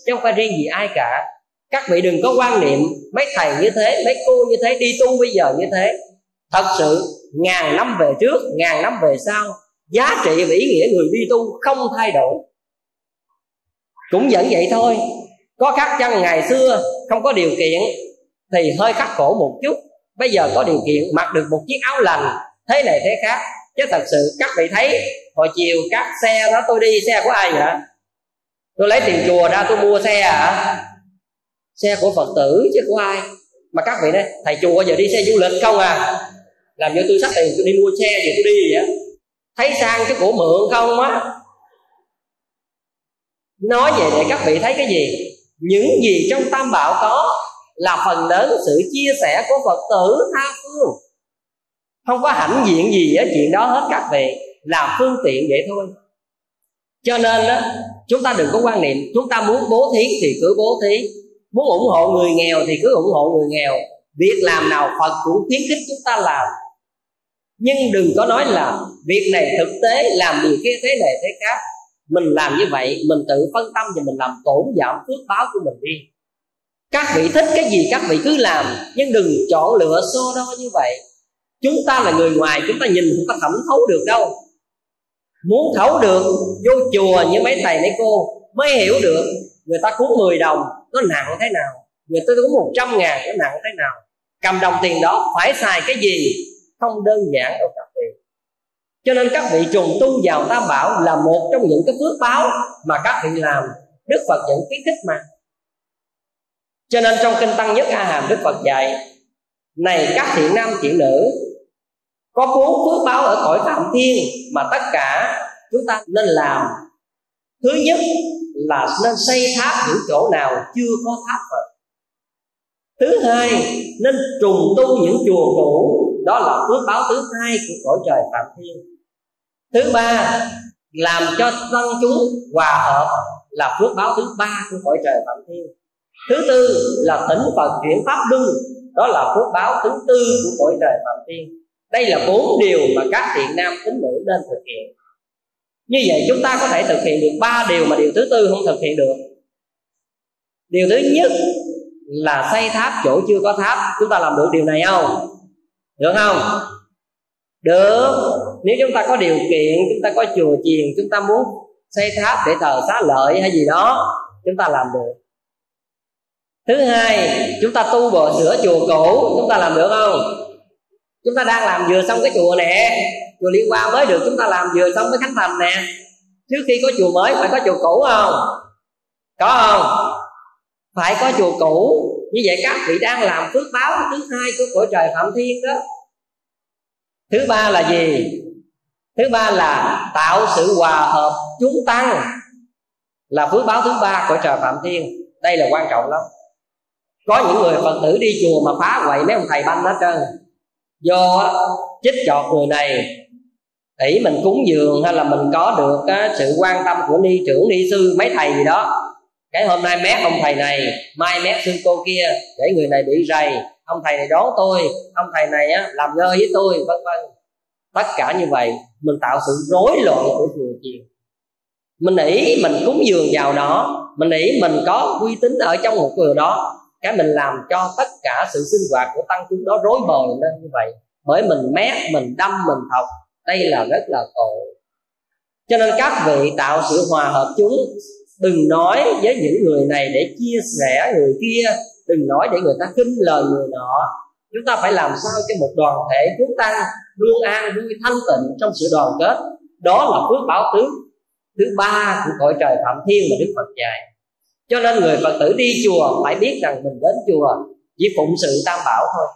chứ không phải riêng gì ai cả. Các vị đừng có quan niệm mấy thầy như thế, mấy cô như thế, đi tu bây giờ như thế. Thật sự, ngàn năm về trước, ngàn năm về sau, giá trị và ý nghĩa người đi tu không thay đổi. Cũng vẫn vậy thôi. Có khác chăng ngày xưa, không có điều kiện, thì hơi khắc khổ một chút. Bây giờ có điều kiện, mặc được một chiếc áo lành, thế này thế khác chứ thật sự các vị thấy, hồi chiều các xe đó tôi đi, xe của ai vậy? Tôi lấy tiền chùa ra tôi mua xe à? Xe của phật tử chứ của ai? Mà các vị nói, thầy chùa giờ đi xe du lịch không à? Làm như tôi sắp tiền tôi đi mua xe giờ tôi đi vậy thấy sang cái của mượn không á? Nói về để các vị thấy cái gì? Những gì trong tam bảo có là phần lớn sự chia sẻ của phật tử tha phương không có hãnh diện gì ở chuyện đó hết các vị. Làm phương tiện vậy thôi. Cho nên đó chúng ta đừng có quan niệm, chúng ta muốn bố thí thì cứ bố thí. Muốn ủng hộ người nghèo thì cứ ủng hộ người nghèo. Việc làm nào phật cũng khuyến khích chúng ta làm. Nhưng đừng có nói là việc này thực tế, làm điều kia thế này thế khác. Mình làm như vậy, mình tự phân tâm và mình làm tổn giảm phước báo của mình đi. Các vị thích cái gì các vị cứ làm, nhưng đừng chọn lựa so đo như vậy chúng ta là người ngoài, chúng ta nhìn chúng ta thẩm thấu được đâu. Muốn thấu được, vô chùa như mấy thầy mấy cô mới hiểu được người ta cúng 10 đồng nó nặng thế nào. Người ta cúng 100 ngàn nó nặng thế nào. Cầm đồng tiền đó phải xài cái gì? Không đơn giản đâu các vị. Cho nên các vị trùng tu vào tam bảo là một trong những cái phước báo mà các vị làm. Đức phật vẫn khuyến khích mà. Cho nên trong kinh tăng nhất a hàm đức phật dạy, này các thiện nam, thiện nữ có bốn phước báo ở cõi phạm thiên mà tất cả chúng ta nên làm. Thứ nhất là nên xây tháp những chỗ nào chưa có tháp Phật. Thứ hai, nên trùng tu những chùa cũ. Đó là phước báo thứ hai của cõi trời phạm thiên. Thứ ba, làm cho dân chúng hòa hợp là phước báo thứ ba của cõi trời phạm thiên. Thứ tư là tỉnh phật chuyển pháp luân. Đó là phước báo thứ tư của cõi trời phạm thiên đây là bốn điều mà các thiện nam tín nữ nên thực hiện. Như vậy chúng ta có thể thực hiện được ba điều mà điều thứ tư không thực hiện được. Điều thứ nhất là xây tháp chỗ chưa có tháp. Chúng ta làm được điều này không? Được không? Được. Nếu chúng ta có điều kiện, chúng ta có chùa chiền, chúng ta muốn xây tháp để thờ xá lợi hay gì đó, chúng ta làm được. Thứ hai, chúng ta tu bổ sửa chùa cũ, chúng ta làm được không? Chúng ta đang làm vừa xong cái chùa nè. Chùa liên quan mới được chúng ta làm vừa xong cái khánh thành nè. Trước khi có chùa mới, phải có chùa cũ không? Có không? Phải có chùa cũ. Như vậy các vị đang làm phước báo thứ hai của cõi trời phạm thiên đó. Thứ ba là gì? Thứ ba là tạo sự hòa hợp chúng tăng. Là phước báo thứ ba của trời phạm thiên. Đây là quan trọng lắm. Có những người phật tử đi chùa mà phá quậy mấy ông thầy banh hết trơn do chích chọt người này tỷ mình cúng dường hay là mình có được cái sự quan tâm của ni trưởng ni sư mấy thầy gì đó. Cái hôm nay mét ông thầy này mai mét sư cô kia để người này bị rầy. Ông thầy này đón tôi ông thầy này á, làm ngơ với tôi vân vân. Tất cả như vậy mình tạo sự rối loạn của chùa chiền mình nghĩ mình cúng dường vào đó mình nghĩ mình có uy tín ở trong một người đó cái mình làm cho tất cả sự sinh hoạt của tăng chúng đó rối bời lên như vậy. Bởi mình mét, mình đâm, mình thọc. Đây là rất là tội cho nên các vị tạo sự hòa hợp chúng, đừng nói với những người này để chia sẻ người kia. Đừng nói để người ta kinh lời người nọ. Chúng ta phải làm sao cho một đoàn thể chúng ta luôn an vui, thanh tịnh trong sự đoàn kết. Đó là phước bảo tướng thứ ba của cõi trời phạm thiên mà đức phật dạy cho nên người phật tử đi chùa phải biết rằng mình đến chùa chỉ phụng sự tam bảo thôi.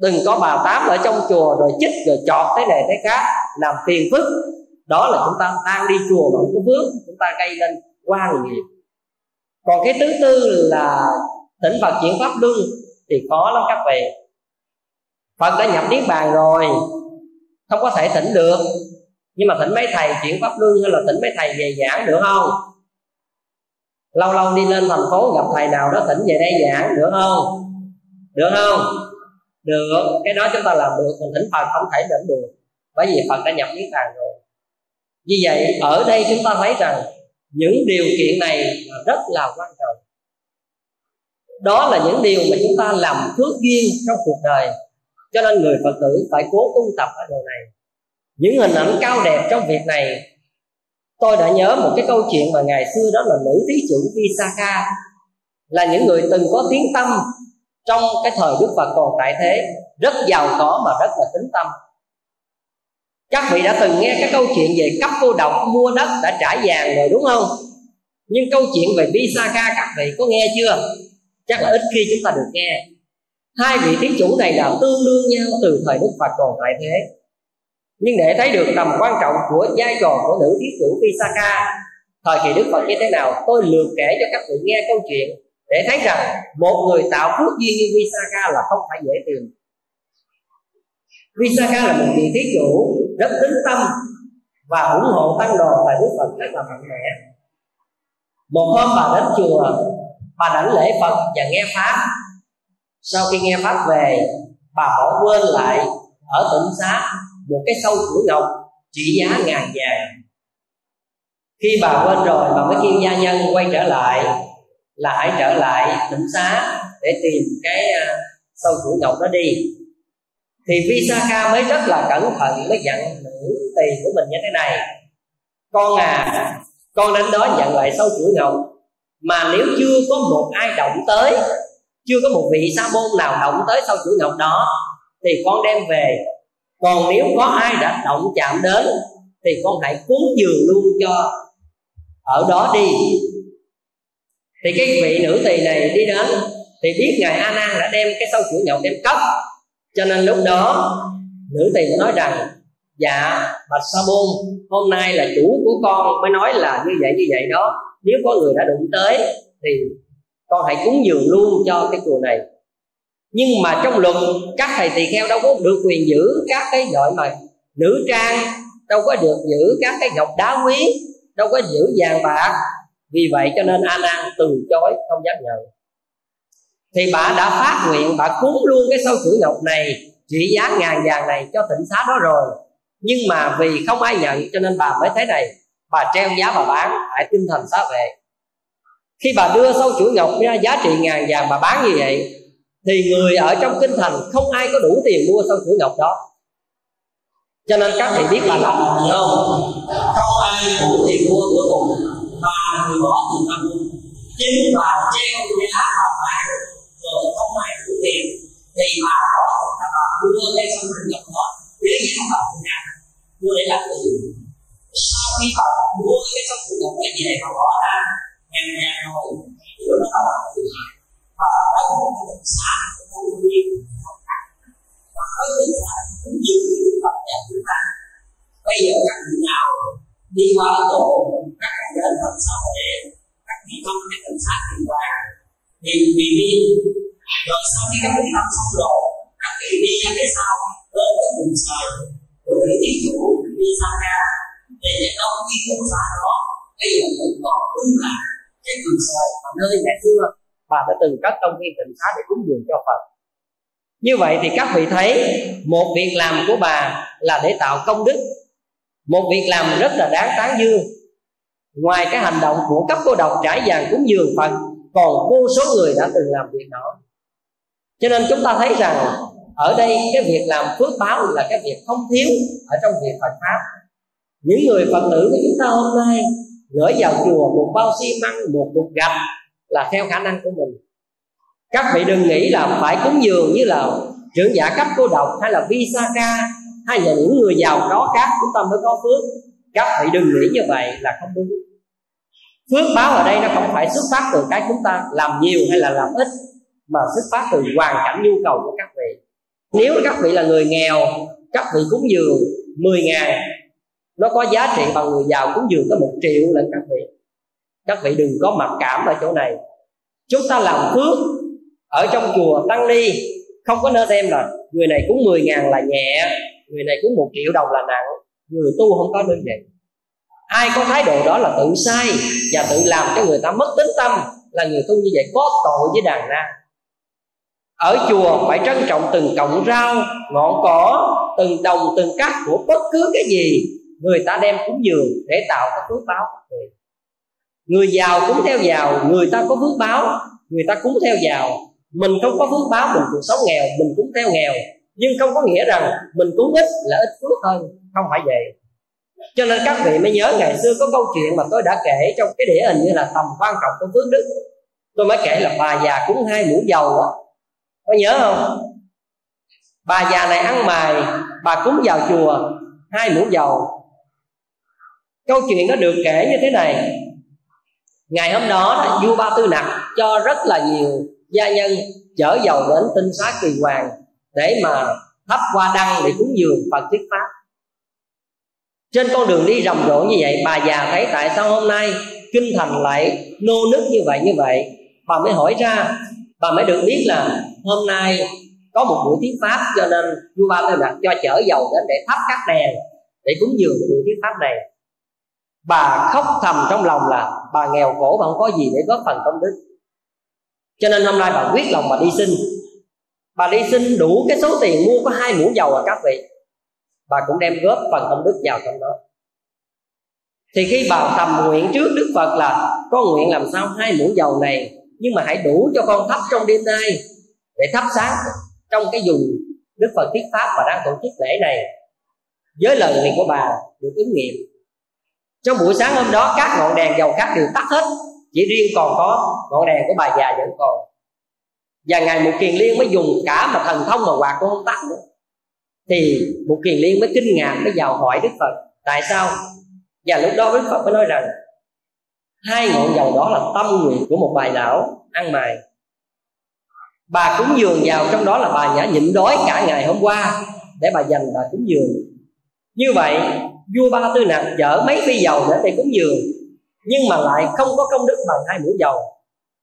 Đừng có bà tám ở trong chùa rồi chích rồi chọt thế này thế khác, làm phiền phức. Đó là chúng ta đang đi chùa mà không có bước chúng ta gây nên quan nghiệp còn cái thứ tư là tỉnh phật chuyển pháp luân thì khó lắm các vị. Phật đã nhập niết bàn rồi, không có thể tỉnh được. Nhưng mà tỉnh mấy thầy chuyển pháp luân hay là tỉnh mấy thầy về giảng được không? Lâu lâu đi lên thành phố gặp thầy nào đó tỉnh về đây giảng được không? Được không? Được. Cái đó chúng ta làm được còn thỉnh phật không thể đến được. Bởi vì phật đã nhập niết bàn rồi. Như vậy, ở đây chúng ta thấy rằng những điều kiện này rất là quan trọng. Đó là những điều mà chúng ta làm phước duyên trong cuộc đời. Cho nên người phật tử phải cố tu tập ở điều này. Những hình ảnh cao đẹp trong việc này tôi đã nhớ một cái câu chuyện mà ngày xưa đó là nữ thí chủ Visakha là những người từng có tiếng tâm trong cái thời Đức Phật còn tại thế, rất giàu có mà rất là tính tâm. Các vị đã từng nghe cái câu chuyện về cấp cô độc mua đất đã trải vàng rồi đúng không? Nhưng câu chuyện về Visakha các vị có nghe chưa? Chắc là ít khi chúng ta được nghe. Hai vị thí chủ này là tương đương nhau từ thời Đức Phật còn tại thế nhưng để thấy được tầm quan trọng của vai trò của nữ thí chủ Visakha thời kỳ Đức Phật như thế nào, tôi lượt kể cho các vị nghe câu chuyện để thấy rằng một người tạo phước duyên như Visakha là không phải dễ tìm. Visakha là một vị thí chủ rất tính tâm và ủng hộ tăng đoàn tại Đức Phật rất là mạnh mẽ. Một hôm bà đến chùa, bà đảnh lễ Phật và nghe pháp. Sau khi nghe pháp về, bà bỏ quên lại ở tỉnh xá một cái sâu cửa ngọc trị giá ngàn vàng. Khi bà quên rồi bà mới kêu gia nhân quay trở lại, là hãy trở lại tỉnh xá để tìm cái à, sâu cửa ngọc đó đi. Thì Visakha mới rất là cẩn thận mới dặn nữ tỳ của mình như thế này. Con à con đến đó nhận lại sâu cửa ngọc mà nếu chưa có một ai động tới, chưa có một vị sa môn nào động tới sâu chuỗi ngọc đó, thì con đem về còn nếu có ai đã động chạm đến, thì con hãy cúng dường luôn cho ở đó đi. Thì cái vị nữ tỳ này đi đến, thì biết ngài a nan đã đem cái sâu chuỗi nhậu đem cấp cho nên lúc đó, nữ tỳ nói rằng dạ bạch sa môn, hôm nay là chủ của con mới nói là như vậy như vậy đó. Nếu có người đã đụng tới, thì con hãy cúng dường luôn cho cái chùa này nhưng mà trong luật, các thầy tỳ kheo đâu có được quyền giữ các cái gọi mà nữ trang, đâu có được giữ các cái ngọc đá quý, đâu có giữ vàng bạc. Vì vậy cho nên a nan từ chối, không dám nhận. Thì bà đã phát nguyện, bà cúng luôn cái sâu chuỗi ngọc này, trị giá ngàn vàng này cho tỉnh xá đó rồi. Nhưng mà vì không ai nhận, cho nên bà mới thế này. Bà treo giá bà bán tại tinh thần xá về khi bà đưa sâu chuỗi ngọc ra giá trị ngàn vàng, bà bán như vậy thì người ở trong kinh thành không ai có đủ tiền mua sân chuỗi ngọc đó. Cho nên các thầy biết là làm không? Không. Ai đủ tiền mua cuối cùng mà người bỏ tiền mua. Chính là treo giá bà bán rồi không ai đủ tiền. Thì bà bỏ bà mua cái sân chuỗi ngọc đó để giá bà nhà, mua để làm gì sau khi họ mua cái sân chuỗi ngọc này về bỏ ra ngàn nhà rồi rồi nó là từ và có một cái định xã của công viên và có định xã cũng nhiều cái phật đẹp chúng ta bây giờ các vị nào đi qua ấn độ các cái đến phần xã hội các vị trong cái cảnh sát liên qua thì vì đi rồi sau khi các vị làm xong rồi các vị đi ra cái sau đến cái vùng trời của vị ví chủ đi sang ra để để đâu khi vùng xa đó bây giờ vẫn còn đúng là cái vùng trời ở nơi ngày xưa bà đã từng cất trong viên tịnh xá để cúng dường cho phật. Như vậy thì các vị thấy một việc làm của bà là để tạo công đức. Một việc làm rất là đáng tán dương. Ngoài cái hành động của cấp cô độc trải vàng cúng dường phật, còn vô số người đã từng làm việc đó. Cho nên chúng ta thấy rằng, ở đây cái việc làm phước báo là cái việc không thiếu ở trong việc Phật pháp. Những người Phật tử của chúng ta hôm nay gửi vào chùa một bao xi măng, một cục gạch là theo khả năng của mình. Các vị đừng nghĩ là phải cúng dường như là trưởng giả cấp cô độc hay là visaka hay là những người giàu có khác, chúng ta mới có phước. Các vị đừng nghĩ như vậy là không đúng. Phước báo ở đây nó không phải xuất phát từ cái chúng ta làm nhiều hay là làm ít, mà xuất phát từ hoàn cảnh nhu cầu của các vị. Nếu các vị là người nghèo, các vị cúng dường 10 ngàn, nó có giá trị bằng người giàu cúng dường tới một triệu lần các vị các vị đừng có mặc cảm ở chỗ này. Chúng ta làm phước ở trong chùa tăng ni, không có nên xem là người này cúng 10 ngàn là nhẹ, người này cúng một triệu đồng là nặng, người tu không có đơn giản. Ai có thái độ đó là tự sai và tự làm cho người ta mất tính tâm, là người tu như vậy có tội với đàn na. Ở chùa phải trân trọng từng cọng rau, ngọn cỏ, từng đồng, từng cắt của bất cứ cái gì người ta đem cúng dường để tạo cái phước báo về người giàu cũng theo giàu, người ta có phước báo, người ta cũng theo giàu. Mình không có phước báo, mình cuộc sống nghèo, mình cũng theo nghèo. Nhưng không có nghĩa rằng mình cũng ít là ít phước hơn không phải vậy. Cho nên các vị mới nhớ ngày xưa có câu chuyện mà tôi đã kể trong cái đĩa hình như là tầm quan trọng của phước đức. Tôi mới kể là bà già cúng hai muỗng dầu á. Có nhớ không? Bà già này ăn mài, bà cúng vào chùa, hai muỗng dầu. Câu chuyện nó được kể như thế này ngày hôm đó vua ba tư nặc cho rất là nhiều gia nhân chở dầu đến tinh xá kỳ hoàng để mà thắp hoa đăng để cúng dường phật thuyết pháp. Trên con đường đi rầm rộ như vậy, bà già thấy tại sao hôm nay kinh thành lại nô nức như vậy như vậy? Bà mới hỏi ra, bà mới được biết là hôm nay có một buổi thuyết pháp cho nên vua ba tư nặc cho chở dầu đến để thắp các đèn, để cúng dường buổi thuyết pháp này bà khóc thầm trong lòng là bà nghèo khổ và không có gì để góp phần công đức. Cho nên hôm nay bà quyết lòng bà đi xin. Bà đi xin đủ cái số tiền mua có hai muỗng dầu à các vị. Bà cũng đem góp phần công đức vào trong đó. Thì khi bà thầm nguyện trước đức phật là, con nguyện làm sao hai muỗng dầu này, nhưng mà hãy đủ cho con thắp trong đêm nay, để thắp sáng trong cái dùng đức phật thuyết pháp và đang tổ chức lễ này. Với lời nguyện của bà được ứng nghiệm trong buổi sáng hôm đó, các ngọn đèn dầu khác đều tắt hết. Chỉ riêng còn có ngọn đèn của bà già vẫn còn. Và ngài một kiền liên mới dùng cả mà thần thông mà quạt cũng không tắt nữa. Thì một kiền liên mới kinh ngạc, mới vào hỏi đức phật, tại sao? Và lúc đó đức phật mới nói rằng, hai ngọn dầu đó là tâm nguyện của một bài lão ăn mài bà cúng dường vào trong đó là bà nhã nhịn đói cả ngày hôm qua để bà dành bà cúng dường. Như vậy vua ba tư nặc chở mấy phi dầu để để cúng dường, nhưng mà lại không có công đức bằng hai mũi dầu.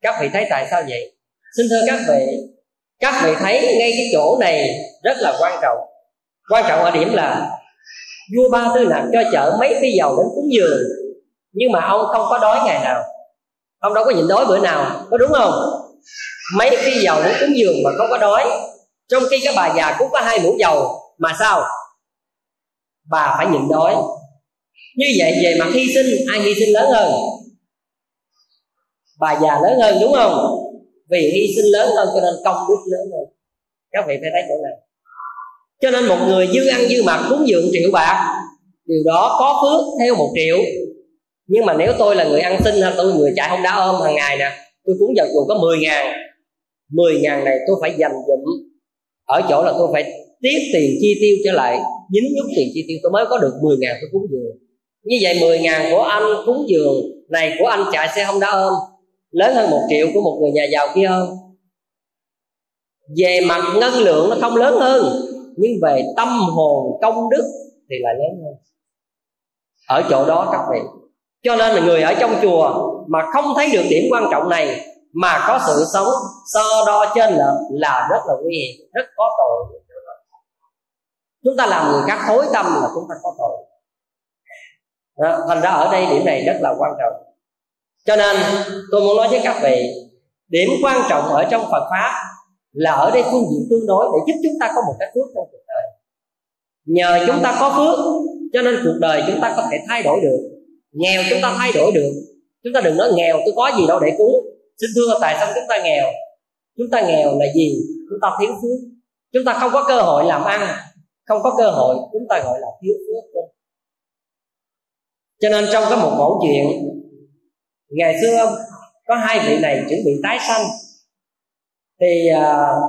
Các vị thấy tại sao vậy? Xin thưa các vị các vị thấy ngay cái chỗ này rất là quan trọng. Quan trọng ở điểm là, vua ba tư nặc cho chở mấy phi dầu đến cúng dường, nhưng mà ông không có đói ngày nào. Ông đâu có nhịn đói bữa nào, có đúng không? Mấy phi dầu đến cúng dường mà không có đói, trong khi cái bà già cũng có hai muỗng dầu, mà sao? Bà phải nhịn đói. Như vậy về mặt hy sinh, ai hy sinh lớn hơn? Bà già lớn hơn đúng không? Vì hy sinh lớn hơn cho nên công đức lớn hơn. Các vị phải thấy chỗ này. Cho nên một người dư ăn dư mặc cúng dường triệu bạc, điều đó có phước theo một triệu. Nhưng mà nếu tôi là người ăn xin hay tôi người chạy không đá ôm hàng ngày nè, tôi cúng vào dù có 10 ngàn 10 ngàn này tôi phải dành dụm. Ở chỗ là tôi phải tiếp tiền chi tiêu trở lại dính nhúc tiền chi tiêu tôi mới có được 10 ngàn tôi cúng dường. Như vậy 10 ngàn của anh cúng dường, này của anh chạy xe không đã ôm, lớn hơn một triệu của một người nhà giàu kia hơn về mặt ngân lượng nó không lớn hơn, nhưng về tâm hồn công đức thì lại lớn hơn. Ở chỗ đó các vị. Cho nên là người ở trong chùa mà không thấy được điểm quan trọng này, mà có sự sống so đo trên lệch là rất là nguy hiểm, rất có tội chúng ta làm người khác thối tâm là chúng ta có tội. Đó, thành ra ở đây điểm này rất là quan trọng. Cho nên tôi muốn nói với các vị điểm quan trọng ở trong Phật pháp là ở đây phương diện tương đối để giúp chúng ta có một cái phước trong cuộc đời. Nhờ chúng ta có phước cho nên cuộc đời chúng ta có thể thay đổi được. Nghèo chúng ta thay đổi được. Chúng ta đừng nói nghèo tôi có gì đâu để cúng. Xin thưa tại sao chúng ta nghèo? Chúng ta nghèo là gì? Chúng ta thiếu phước. Chúng ta không có cơ hội làm ăn không có cơ hội chúng ta gọi là thiếu phước cho nên trong có một mẫu chuyện ngày xưa có hai vị này chuẩn bị tái sanh. Thì uh,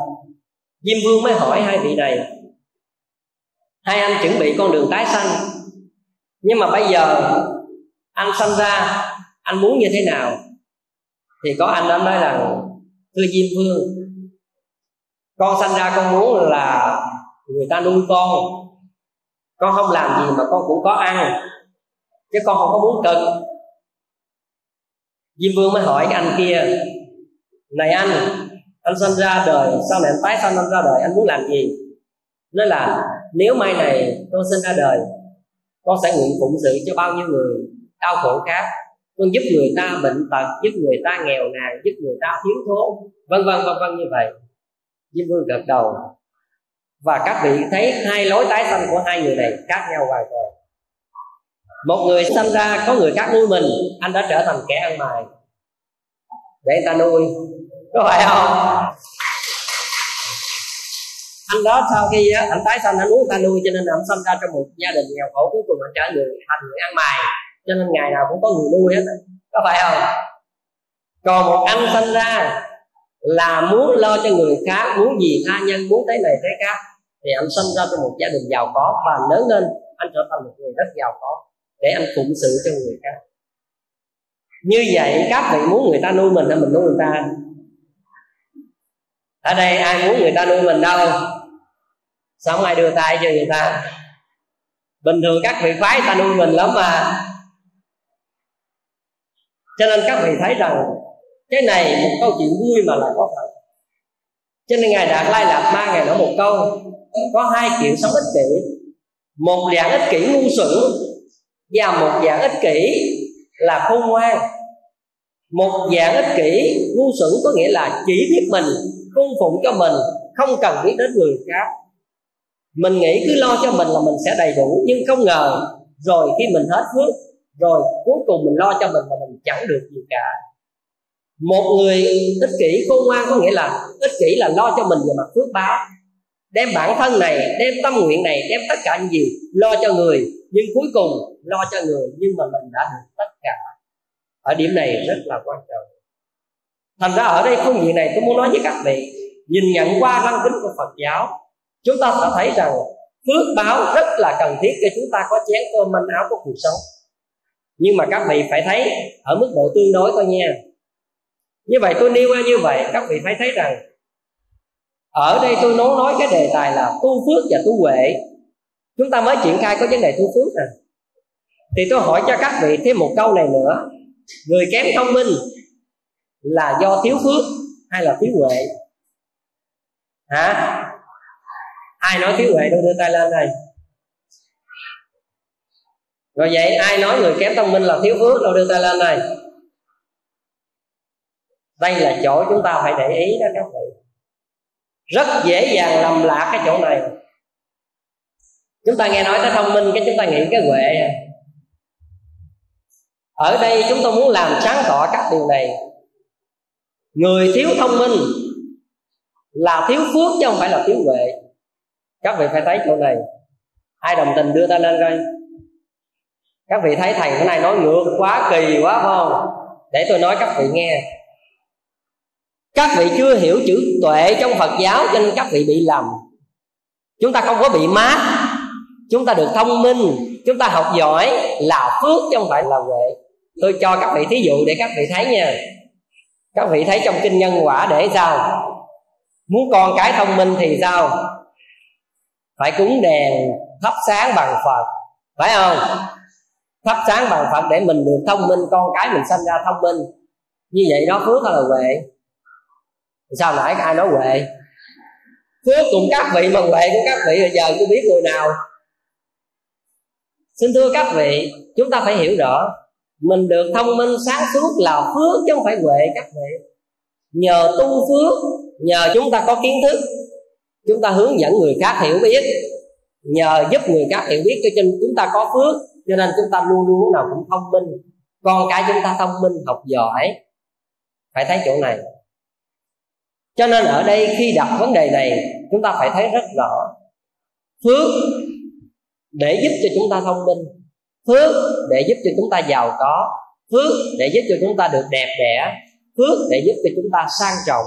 diêm vương mới hỏi hai vị này hai anh chuẩn bị con đường tái sanh nhưng mà bây giờ anh sanh ra anh muốn như thế nào? Thì có anh đã nói là thưa diêm vương con sanh ra con muốn là người ta nuôi con. Con không làm gì mà con cũng có ăn. Chứ con không có muốn cực diêm vương mới hỏi cái anh kia, này anh anh sinh ra đời sau này anh tái sanh, anh ra đời, anh muốn làm gì? Nói là, nếu mai này con sinh ra đời, con sẽ nguyện phụng sự cho bao nhiêu người, đau khổ khác. Con giúp người ta bệnh tật, giúp người ta nghèo nàn, giúp người ta thiếu thốn. Vân vân vân vân như vậy. Diêm vương gật đầu và các vị thấy hai lối tái sanh của hai người này khác nhau hoàn toàn. Một người sinh ra, có người khác nuôi mình, anh đã trở thành kẻ ăn mày. Để người ta nuôi, có phải không? Anh đó sau khi anh tái sanh, anh muốn người ta nuôi, cho nên anh sinh ra trong một gia đình nghèo khổ, cuối cùng anh trở người thành người ăn mày. Cho nên ngày nào cũng có người nuôi hết. Có phải không? Còn một anh sinh ra là muốn lo cho người khác, muốn gì tha nhân, muốn thế này thế khác, thì anh sinh ra trong một gia đình giàu có và lớn lên, anh trở thành một người rất giàu có để anh phụng sự cho người khác. Như vậy các vị muốn người ta nuôi mình hay mình nuôi người ta? Ở đây ai muốn người ta nuôi mình đâu? Sao không ai đưa tay cho người ta? Bình thường các vị phái ta nuôi mình lắm mà. Cho nên các vị thấy rằng cái này một câu chuyện vui mà là có thật. Cho nên ngài đạt lai lạt ba ngày nói một câu. Có hai kiểu sống ích kỷ. Một dạng ích kỷ ngu xuẩn và một dạng ích kỷ là khôn ngoan. Một dạng ích kỷ ngu xuẩn có nghĩa là chỉ biết mình, cung phụng cho mình, không cần biết đến người khác. Mình nghĩ cứ lo cho mình là mình sẽ đầy đủ, nhưng không ngờ rồi khi mình hết phước, rồi cuối cùng mình lo cho mình mà mình chẳng được gì cả một người ích kỷ khôn ngoan có nghĩa là ích kỷ là lo cho mình về mặt phước báo. Đem bản thân này, đem tâm nguyện này, đem tất cả những gì lo cho người, nhưng cuối cùng lo cho người nhưng mà mình đã được tất cả. Ở điểm này rất là quan trọng. Thành ra ở đây phương diện này tôi muốn nói với các vị, nhìn nhận qua lăng kính của phật giáo, chúng ta sẽ thấy rằng phước báo rất là cần thiết cho chúng ta có chén cơm manh áo của cuộc sống. Nhưng mà các vị phải thấy ở mức độ tương đối thôi nha như vậy tôi nêu ra như vậy, các vị phải thấy rằng, ở đây tôi nói nói cái đề tài là tu phước và tu huệ. Chúng ta mới triển khai có vấn đề tu phước nè. Thì tôi hỏi cho các vị thêm một câu này nữa. Người kém thông minh là do thiếu phước hay là thiếu huệ? Hả? Ai nói thiếu huệ đâu, đưa tay lên đây. Rồi vậy, ai nói người kém thông minh là thiếu phước đâu, đưa tay lên đây đây là chỗ chúng ta phải để ý đó các vị. Rất dễ dàng lầm lạc cái chỗ này. Chúng ta nghe nói tới thông minh cái chúng ta nghĩ cái huệ. Ở đây chúng tôi muốn làm sáng tỏ các điều này. Người thiếu thông minh là thiếu phước chứ không phải là thiếu huệ. Các vị phải thấy chỗ này. Ai đồng tình đưa ta lên coi các vị thấy thầy cái này nói ngược quá, kỳ quá, phải không? Để tôi nói các vị nghe các vị chưa hiểu chữ tuệ trong phật giáo cho nên các vị bị lầm. Chúng ta không có bị mát. Chúng ta được thông minh. Chúng ta học giỏi là phước chứ không phải là huệ. Tôi cho các vị thí dụ để các vị thấy nha. Các vị thấy trong kinh nhân quả để sao? Muốn con cái thông minh thì sao? Phải cúng đèn, thắp sáng bằng phật. Phải không? Thắp sáng bằng phật để mình được thông minh, con cái mình sinh ra thông minh. Như vậy đó, phước hay là huệ? Sao nãy ai nói huệ? Phước cùng các vị mà huệ của các vị bây giờ tôi biết người nào. Xin thưa các vị, chúng ta phải hiểu rõ, mình được thông minh sáng suốt là phước chứ không phải huệ các vị. Nhờ tu phước, nhờ chúng ta có kiến thức, chúng ta hướng dẫn người khác hiểu biết, nhờ giúp người khác hiểu biết cho nên chúng ta có phước, cho nên chúng ta luôn luôn nào cũng thông minh. Con cái chúng ta thông minh, học giỏi. Phải thấy chỗ này cho nên ở đây khi đặt vấn đề này, chúng ta phải thấy rất rõ. Phước để giúp cho chúng ta thông minh. Phước để giúp cho chúng ta giàu có. Phước để giúp cho chúng ta được đẹp đẽ. Phước để giúp cho chúng ta sang trọng.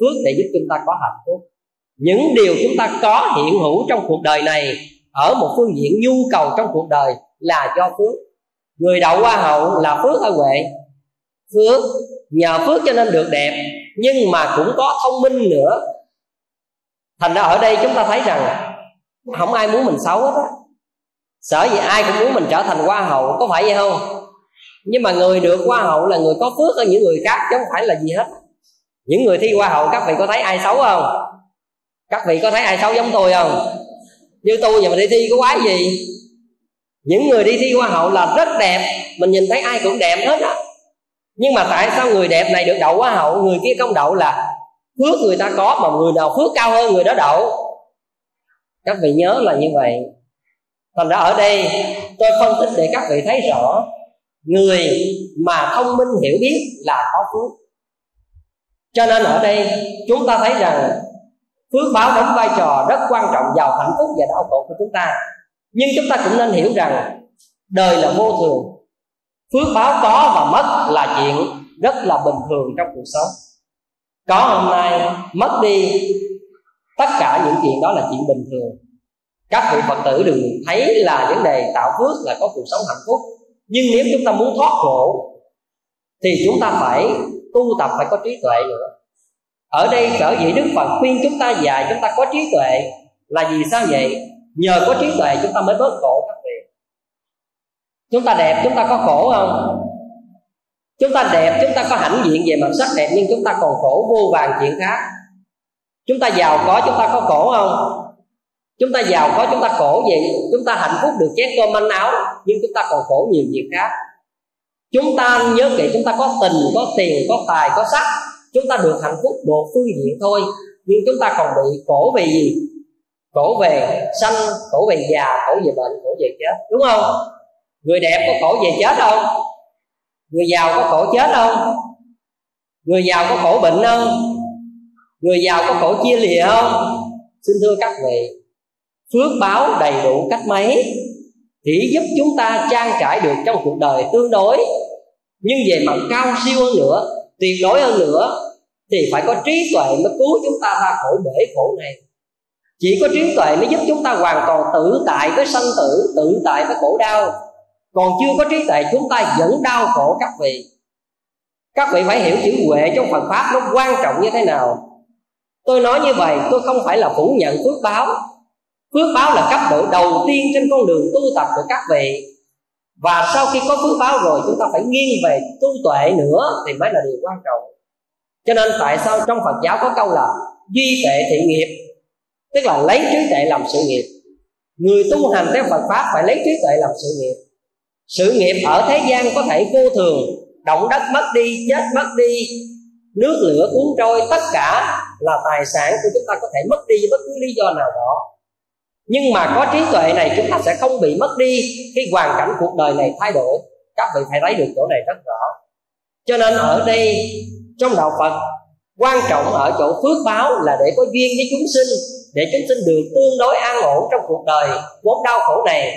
Phước để giúp chúng ta có hạnh phúc. Những điều chúng ta có hiện hữu trong cuộc đời này, ở một phương diện nhu cầu trong cuộc đời là do phước. Người đậu hoa hậu là phước hay huệ. Phước, nhờ phước cho nên được đẹp nhưng mà cũng có thông minh nữa. Thành ra ở đây chúng ta thấy rằng không ai muốn mình xấu hết á. Sở dĩ ai cũng muốn mình trở thành hoa hậu, có phải vậy không? Nhưng mà người được hoa hậu là người có phước hơn những người khác, chứ không phải là gì hết. Những người thi hoa hậu, các vị có thấy ai xấu không? Các vị có thấy ai xấu giống tôi không? Như tôi giờ mà đi thi có quái gì? Những người đi thi hoa hậu là rất đẹp, mình nhìn thấy ai cũng đẹp hết á nhưng mà tại sao người đẹp này được đậu hoa hậu, người kia không đậu là phước người ta có, mà người nào phước cao hơn người đó đậu? Các vị nhớ là như vậy. Thành ra ở đây, tôi phân tích để các vị thấy rõ, người mà thông minh hiểu biết là có phước. Cho nên ở đây, chúng ta thấy rằng phước báo đóng vai trò rất quan trọng vào hạnh phúc và đau khổ của chúng ta. Nhưng chúng ta cũng nên hiểu rằng đời là vô thường phước báo có và mất là chuyện rất là bình thường trong cuộc sống. Có hôm nay, mất đi tất cả những chuyện đó là chuyện bình thường. Các vị phật tử đừng thấy là vấn đề tạo phước là có cuộc sống hạnh phúc. Nhưng nếu chúng ta muốn thoát khổ, thì chúng ta phải tu tập, phải có trí tuệ nữa. Ở đây sở dĩ đức phật khuyên chúng ta dạy chúng ta có trí tuệ là vì sao vậy? Nhờ có trí tuệ chúng ta mới bớt khổ các chúng ta đẹp, chúng ta có khổ không? Chúng ta đẹp, chúng ta có hãnh diện về mặt sắc đẹp, nhưng chúng ta còn khổ vô vàng chuyện khác. Chúng ta giàu có, chúng ta có khổ không? Chúng ta giàu có, chúng ta khổ vậy chúng ta hạnh phúc được chén cơm manh áo, nhưng chúng ta còn khổ nhiều việc khác. Chúng ta nhớ kỹ, chúng ta có tình, có tiền, có tài, có sắc. Chúng ta được hạnh phúc một phương diện thôi, nhưng chúng ta còn bị khổ về gì? Khổ về sanh, khổ về già, khổ về bệnh, khổ về chết, đúng không? Người đẹp có khổ về chết không? Người giàu có khổ chết không? Người giàu có khổ bệnh không? Người giàu có khổ chia lìa không? Xin thưa các vị, phước báo đầy đủ cách mấy? Chỉ giúp chúng ta trang trải được trong cuộc đời tương đối. Nhưng về mặt cao siêu hơn nữa, tuyệt đối hơn nữa, thì phải có trí tuệ mới cứu chúng ta ra khỏi bể khổ này. Chỉ có trí tuệ mới giúp chúng ta hoàn toàn tự tại với sanh tử, tự tại với khổ đau còn chưa có trí tuệ, chúng ta vẫn đau khổ các vị. Các vị phải hiểu chữ huệ trong Phật pháp nó quan trọng như thế nào. Tôi nói như vậy, tôi không phải là phủ nhận phước báo. Phước báo là cấp độ đầu tiên trên con đường tu tập của các vị. Và sau khi có phước báo rồi, chúng ta phải nghiêng về tu tuệ nữa thì mới là điều quan trọng. Cho nên tại sao trong phật giáo có câu là duy tệ thị nghiệp? Tức là lấy trí tuệ làm sự nghiệp. Người tu hành theo phật pháp phải lấy trí tuệ làm sự nghiệp sự nghiệp ở thế gian có thể vô thường, động đất mất đi, chết mất đi, nước lửa cuốn trôi, tất cả là tài sản của chúng ta có thể mất đi với bất cứ lý do nào đó. Nhưng mà có trí tuệ này chúng ta sẽ không bị mất đi khi hoàn cảnh cuộc đời này thay đổi. Các vị phải thấy được chỗ này rất rõ. Cho nên ở đây, trong đạo phật, quan trọng ở chỗ phước báo là để có duyên với chúng sinh, để chúng sinh được tương đối an ổn trong cuộc đời. Vốn đau khổ này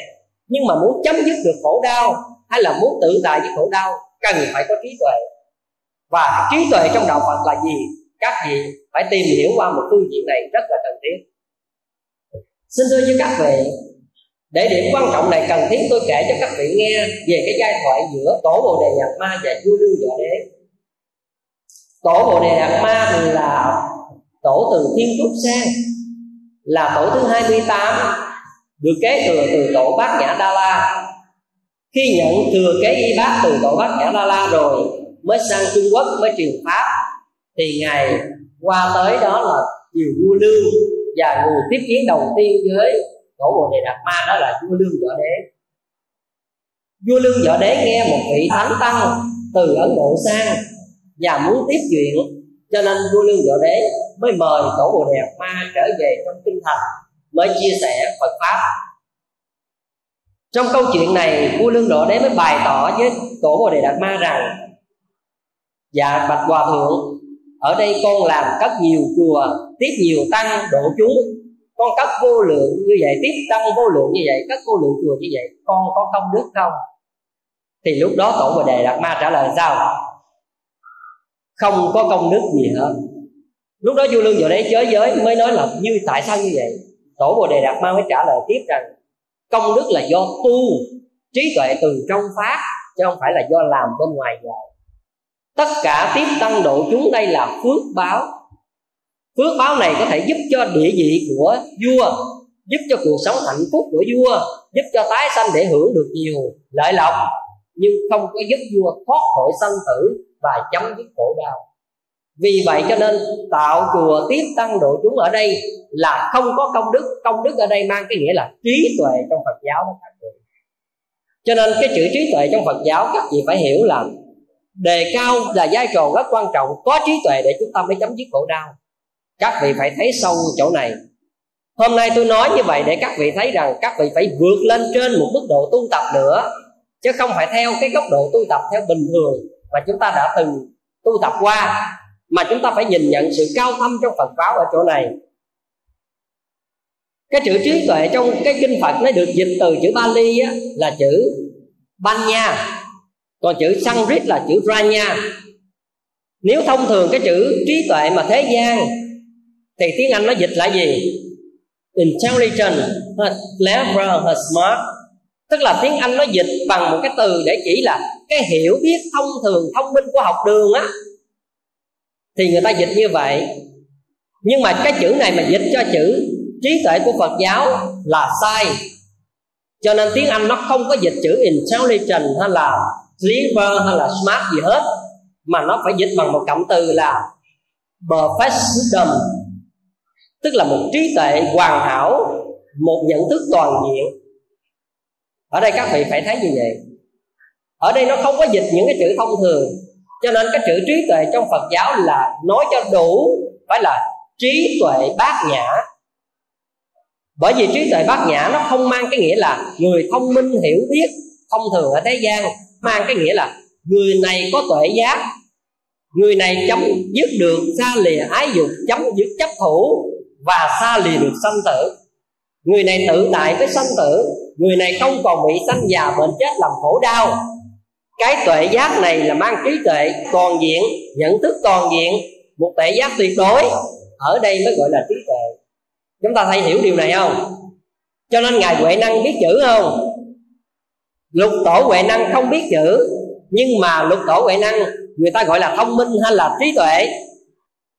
nhưng mà muốn chấm dứt được khổ đau, hay là muốn tự tại với khổ đau, cần phải có trí tuệ. Và trí tuệ trong đạo phật là gì? Các vị phải tìm hiểu qua một phương diện này rất là cần thiết. Xin thưa với các vị, để điểm quan trọng này cần thiết, tôi kể cho các vị nghe về cái giai thoại giữa tổ bồ đề nhạc ma và vua Lưu võ đế. Tổ bồ đề nhạc ma là tổ từ thiên trúc sang là tổ thứ 28 được kế thừa từ tổ bát nhã đa la. Khi nhận thừa kế y bát từ tổ bát nhã đa la rồi, mới sang trung quốc, mới truyền pháp, thì ngài qua tới đó là nhiều vua lương và người tiếp kiến đầu tiên với tổ bồ đề đạt ma, đó là vua lương võ đế. Vua lương võ đế nghe một vị thánh tăng từ ấn độ sang và muốn tiếp chuyện, cho nên vua lương võ đế mới mời tổ bồ đề đạt ma trở về trong kinh thành mới chia sẻ phật pháp. Trong câu chuyện này, vua lương độ đế mới bày tỏ với tổ bồ đề đạt ma rằng dạ bạch hòa thượng, ở đây con làm cất nhiều chùa, tiếp nhiều tăng độ chúng. Con cất vô lượng như vậy, tiếp tăng vô lượng như vậy, cất vô lượng chùa như vậy, con có công đức không? Thì lúc đó tổ bồ đề đạt ma trả lời sao? Không có công đức gì hết. Lúc đó vua lương độ đấy chới giới, mới nói là như tại sao như vậy? Tổ bồ đề đạt ma mới trả lời tiếp rằng, công đức là do tu, trí tuệ từ trong pháp chứ không phải là do làm bên ngoài vậy tất cả tiếp tăng độ chúng đây là phước báo. Phước báo này có thể giúp cho địa vị của vua, giúp cho cuộc sống hạnh phúc của vua, giúp cho tái sanh để hưởng được nhiều lợi lộc, nhưng không có giúp vua thoát khỏi sanh tử và chấm dứt khổ đau vì vậy cho nên tạo chùa tiếp tăng độ chúng ở đây là không có công đức. Công đức ở đây mang cái nghĩa là trí tuệ trong phật giáo đó các vị cho nên cái chữ trí tuệ trong phật giáo, các vị phải hiểu là đề cao là vai trò rất quan trọng. Có trí tuệ để chúng ta mới chấm dứt khổ đau. Các vị phải thấy sâu chỗ này. Hôm nay tôi nói như vậy để các vị thấy rằng các vị phải vượt lên trên một mức độ tu tập nữa, chứ không phải theo cái góc độ tu tập theo bình thường mà chúng ta đã từng tu tập qua mà chúng ta phải nhìn nhận sự cao thâm trong Phật giáo ở chỗ này. Cái chữ trí tuệ trong cái kinh Phật nó được dịch từ chữ Bali á, là chữ Banya. Còn chữ Sanskrit là chữ Ranya nếu thông thường cái chữ trí tuệ mà thế gian thì tiếng Anh nó dịch là gì? Intelligent clever smart. Tức là tiếng Anh nó dịch bằng một cái từ để chỉ là cái hiểu biết thông thường thông minh của học đường á thì người ta dịch như vậy. Nhưng mà cái chữ này mà dịch cho chữ trí tuệ của Phật giáo là sai. Cho nên tiếng Anh nó không có dịch chữ intelligent hay là clever hay là smart gì hết. Mà nó phải dịch bằng một cụm từ là perfect wisdom tức là một trí tuệ hoàn hảo, một nhận thức toàn diện. Ở đây các vị phải thấy như vậy. Ở đây nó không có dịch những cái chữ thông thường cho nên cái chữ trí tuệ trong phật giáo là nói cho đủ phải là trí tuệ bát nhã. Bởi vì trí tuệ bát nhã nó không mang cái nghĩa là người thông minh hiểu biết, thông thường ở thế gian, mang cái nghĩa là người này có tuệ giác, người này chấm dứt được xa lìa ái dục, chấm dứt chấp thủ và xa lìa được sanh tử. Người này tự tại với sanh tử, người này không còn bị sanh già bệnh chết làm khổ đau cái tuệ giác này là mang trí tuệ toàn diện, nhận thức toàn diện, một tuệ giác tuyệt đối. Ở đây mới gọi là trí tuệ. Chúng ta thấy hiểu điều này không? Cho nên ngài huệ năng biết chữ không? Lục tổ huệ năng không biết chữ, nhưng mà lục tổ huệ năng người ta gọi là thông minh hay là trí tuệ?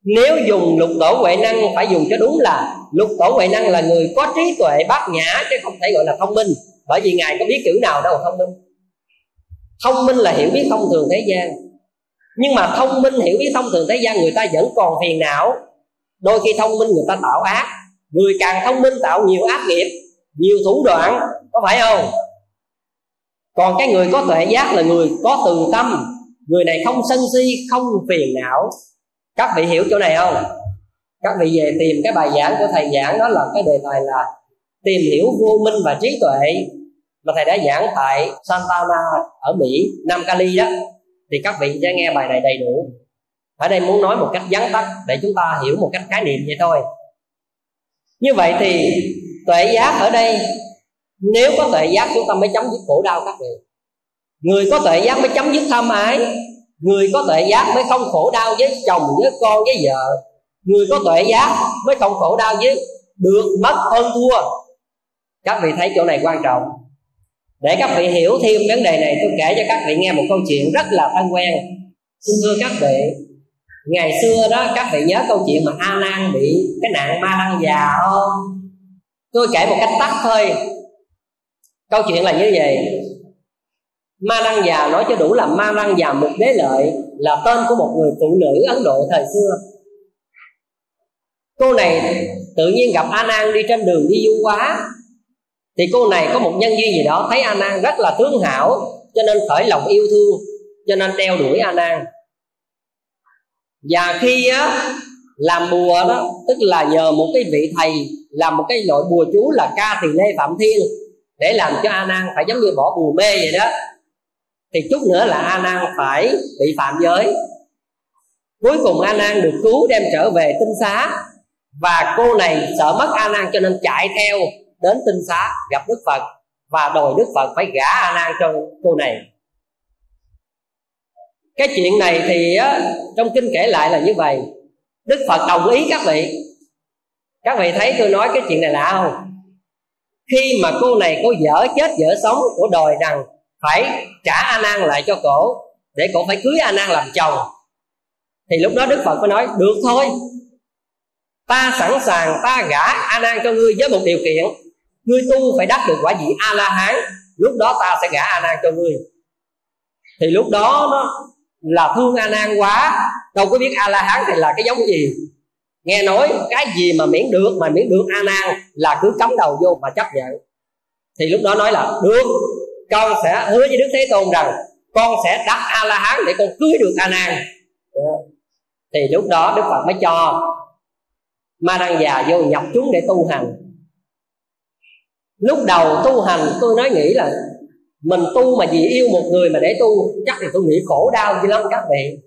Nếu dùng lục tổ huệ năng phải dùng cho đúng là lục tổ huệ năng là người có trí tuệ bát nhã, chứ không thể gọi là thông minh. Bởi vì ngài có biết chữ nào đâu, thông minh thông minh là hiểu biết thông thường thế gian. Nhưng mà thông minh hiểu biết thông thường thế gian, người ta vẫn còn phiền não. Đôi khi thông minh người ta tạo ác. Người càng thông minh tạo nhiều ác nghiệp, nhiều thủ đoạn, có phải không? Còn cái người có tuệ giác là người có từ tâm. Người này không sân si, không phiền não. Các vị hiểu chỗ này không? Các vị về tìm cái bài giảng của thầy giảng, đó là cái đề tài là tìm hiểu vô minh và trí tuệ mà thầy đã giảng tại Santana ở Mỹ, Nam Cali đó. Thì các vị sẽ nghe bài này đầy đủ. Ở đây muốn nói một cách vắn tắt để chúng ta hiểu một cách khái niệm vậy thôi. Như vậy thì tuệ giác ở đây, nếu có tuệ giác, chúng ta mới chấm dứt khổ đau các vị. Người có tuệ giác mới chấm dứt tham ái. Người có tuệ giác mới không khổ đau với chồng, với con, với vợ. Người có tuệ giác mới không khổ đau với được mất hơn thua. Các vị thấy chỗ này quan trọng để các vị hiểu thêm vấn đề này, tôi kể cho các vị nghe một câu chuyện rất là thân quen. Xin thưa các vị, ngày xưa đó, các vị nhớ câu chuyện mà a nan bị cái nạn ma lăng già không? Tôi kể một cách tắt thôi. Câu chuyện là như vậy. Ma đăng già nói cho đủ là ma đăng già một đế lợi là tên của một người phụ nữ ấn độ thời xưa. Cô này tự nhiên gặp a nan đi trên đường đi du quá thì cô này có một nhân duyên gì đó, thấy a nan rất là tướng hảo, cho nên khởi lòng yêu thương, cho nên đeo đuổi a nan. Và khi á, làm bùa đó, tức là nhờ một cái vị thầy, làm một cái loại bùa chú là ca thì lê phạm thiên, để làm cho a nan phải giống như bỏ bùa mê vậy đó. Thì chút nữa là a nan phải bị phạm giới. Cuối cùng a nan được cứu, đem trở về tinh xá. Và cô này sợ mất a nan cho nên chạy theo đến tinh xá, gặp đức phật, và đòi đức phật phải gả a nan cho cô này. Cái chuyện này thì trong kinh kể lại là như vậy. Đức phật đồng ý các vị. Các vị thấy tôi nói cái chuyện này lạ không? Khi mà cô này có dở chết dở sống của đòi rằng phải trả a nan lại cho cổ, để cổ phải cưới a nan làm chồng. Thì lúc đó đức phật mới nói, được thôi. Ta sẵn sàng ta gả a nan cho ngươi với một điều kiện ngươi tu phải đắc được quả vị a la hán lúc đó ta sẽ gả a nan cho ngươi. Thì lúc đó nó là thương a nan quá, đâu có biết a la hán thì là cái giống gì. Nghe nói cái gì mà miễn được, mà miễn được a nan là cứ cắm đầu vô mà chấp nhận. Thì lúc đó nói là, được, con sẽ hứa với đức thế tôn rằng con sẽ đắc a la hán để con cưới được a nan dạ. thì lúc đó đức phật mới cho ma đăng già vô nhập chúng để tu hành lúc đầu tu hành, tôi nói nghĩ là mình tu mà vì yêu một người mà để tu, chắc thì tôi nghĩ khổ đau dữ lắm các vị.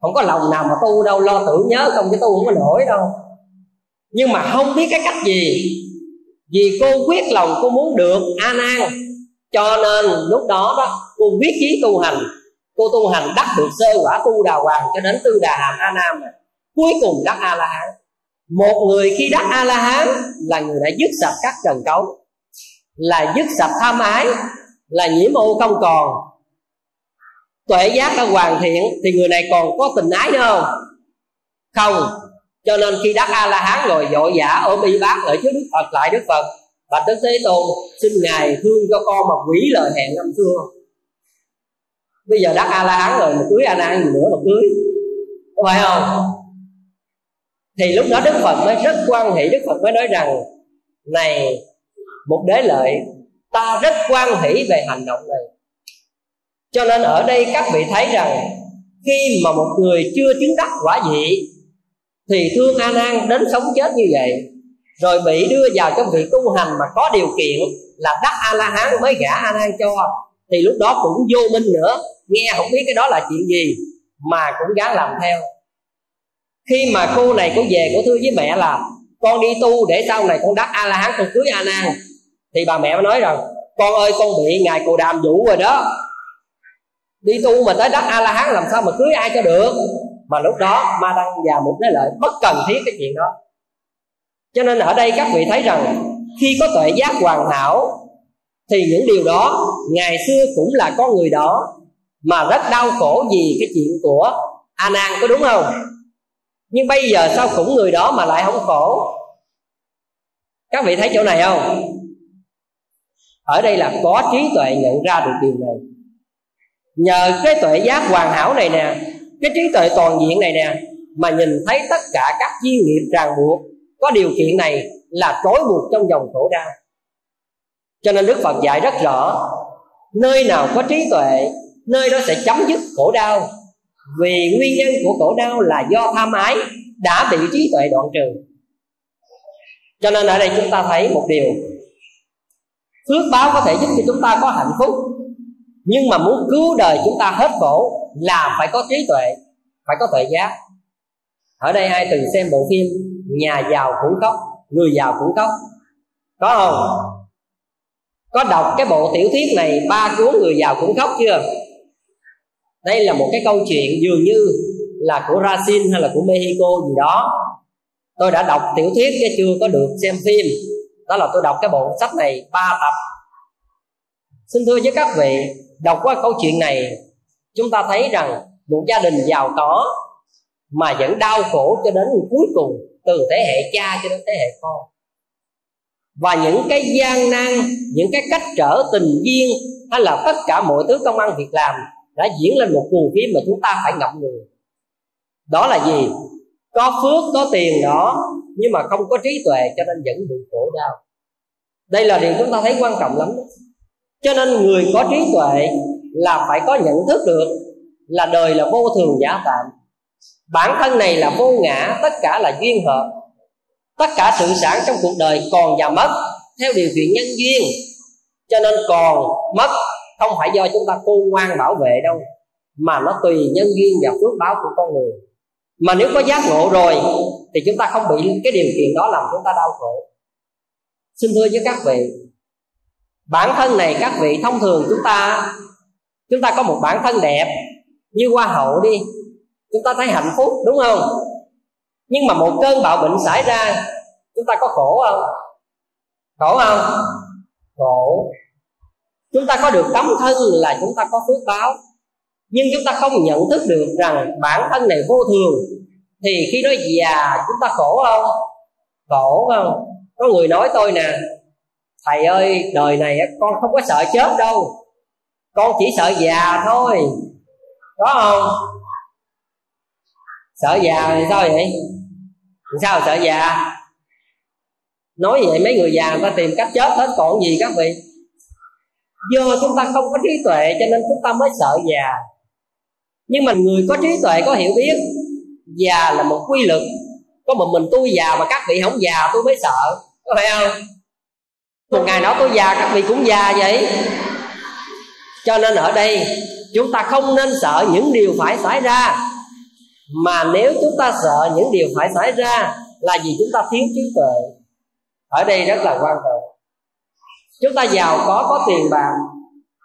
Không có lòng nào mà tu đâu, lo tưởng nhớ không chứ tu không có nổi đâu. Nhưng mà không biết cái cách gì. Vì cô quyết lòng cô muốn được a nan cho nên lúc đó đó, cô quyết chí tu hành. Cô tu hành đắc được sơ quả tu đà hoàng cho đến tư đà hàm a nam này cuối cùng đắc a la hán. Một người khi đắc a la hán là người đã dứt sạch các trần cấu là dứt sạch tham ái, là nhiễm ô không còn. Tuệ giác đã hoàn thiện thì người này còn có tình ái nữa không? Không. Cho nên khi đắc a la hán rồi, dội vã ôm y bác ở trước đức phật, lại đức phật, bạch đức thế tôn, xin ngài thương cho con mà quỷ lời hẹn năm xưa bây giờ đắc a la hán rồi mà cưới a nan gì nữa mà cưới? Có phải không? Thì lúc đó đức phật mới rất quan hệ, đức phật mới nói rằng, này một đế lợi, ta rất quan hỷ về hành động này. Cho nên ở đây các vị thấy rằng, khi mà một người chưa chứng đắc quả vị, thì thương a nan đến sống chết như vậy, rồi bị đưa vào trong vị tu hành mà có điều kiện là đắc a la hán mới gả a nan cho, thì lúc đó cũng vô minh nữa. Nghe không biết cái đó là chuyện gì, mà cũng gắng làm theo. Khi mà cô này cô về cô thưa với mẹ là, con đi tu để sau này con đắc a la hán con cưới a nan thì bà mẹ mới nói rằng, con ơi, con bị ngài cù đàm vũ rồi đó. Đi tu mà tới đất a la hán làm sao mà cưới ai cho được? Mà lúc đó, ma đăng và một cái lợi bất cần thiết cái chuyện đó. Cho nên ở đây các vị thấy rằng, khi có tuệ giác hoàn hảo, thì những điều đó ngày xưa cũng là con người đó, mà rất đau khổ vì cái chuyện của a nan có đúng không? Nhưng bây giờ sao cũng người đó mà lại không khổ? Các vị thấy chỗ này không? Ở đây là có trí tuệ nhận ra được điều này. Nhờ cái tuệ giác hoàn hảo này nè, cái trí tuệ toàn diện này nè, mà nhìn thấy tất cả các duyên nghiệp ràng buộc, có điều kiện này là trói buộc trong dòng khổ đau. Cho nên đức phật dạy rất rõ, nơi nào có trí tuệ, nơi đó sẽ chấm dứt khổ đau. Vì nguyên nhân của khổ đau là do tham ái đã bị trí tuệ đoạn trừ. Cho nên ở đây chúng ta thấy một điều phước báo có thể giúp cho chúng ta có hạnh phúc. Nhưng mà muốn cứu đời chúng ta hết khổ là phải có trí tuệ, phải có tuệ giác. Ở đây ai từng xem bộ phim nhà giàu cũng khóc, người giàu cũng khóc? Có không? Có đọc cái bộ tiểu thuyết này, ba cuốn người giàu cũng khóc chưa? Đây là một cái câu chuyện dường như là của Brazil hay là của Mexico gì đó. Tôi đã đọc tiểu thuyết chứ chưa có được xem phim đó là tôi đọc cái bộ sách này, ba tập. Xin thưa với các vị, đọc qua câu chuyện này, chúng ta thấy rằng một gia đình giàu có mà vẫn đau khổ cho đến cuối cùng, từ thế hệ cha cho đến thế hệ con. Và những cái gian nan, những cái cách trở tình duyên, hay là tất cả mọi thứ công ăn việc làm đã diễn lên một cuồng phim mà chúng ta phải ngậm ngùi. Đó là gì? Có phước, có tiền, đó nhưng mà không có trí tuệ, cho nên vẫn bị khổ đau. Đây là điều chúng ta thấy quan trọng lắm. Cho nên người có trí tuệ là phải có nhận thức được là đời là vô thường giả tạm bản thân này là vô ngã, tất cả là duyên hợp. Tất cả sự sản trong cuộc đời còn và mất, theo điều kiện nhân duyên. Cho nên còn, mất, không phải do chúng ta khôn ngoan bảo vệ đâu, mà nó tùy nhân duyên và phước báo của con người mà nếu có giác ngộ rồi, thì chúng ta không bị cái điều kiện đó làm chúng ta đau khổ. Xin thưa với các vị, bản thân này, các vị thông thường chúng ta chúng ta có một bản thân đẹp như hoa hậu đi, chúng ta thấy hạnh phúc, đúng không? Nhưng mà một cơn bạo bệnh xảy ra, chúng ta có khổ không? Khổ không? Khổ. Chúng ta có được tấm thân là chúng ta có phước báo nhưng chúng ta không nhận thức được rằng bản thân này vô thường. Thì khi nói già, chúng ta khổ không? Khổ không? Có người nói tôi nè, thầy ơi, đời này con không có sợ chết đâu. Con chỉ sợ già thôi. Có không? Sợ già thì sao vậy? Sao sợ già? Nói vậy mấy người già người ta tìm cách chết hết còn gì các vị. Do chúng ta không có trí tuệ cho nên chúng ta mới sợ già nhưng mà người có trí tuệ, có hiểu biết, già là một quy luật. Có một mình tôi già mà các vị không già, tôi mới sợ. Có phải không? Một ngày đó tôi già, các vị cũng già vậy. Cho nên ở đây, chúng ta không nên sợ những điều phải xảy ra. Mà nếu chúng ta sợ những điều phải xảy ra, là vì chúng ta thiếu trí tuệ. Ở đây rất là quan trọng. Chúng ta giàu có có tiền bạc.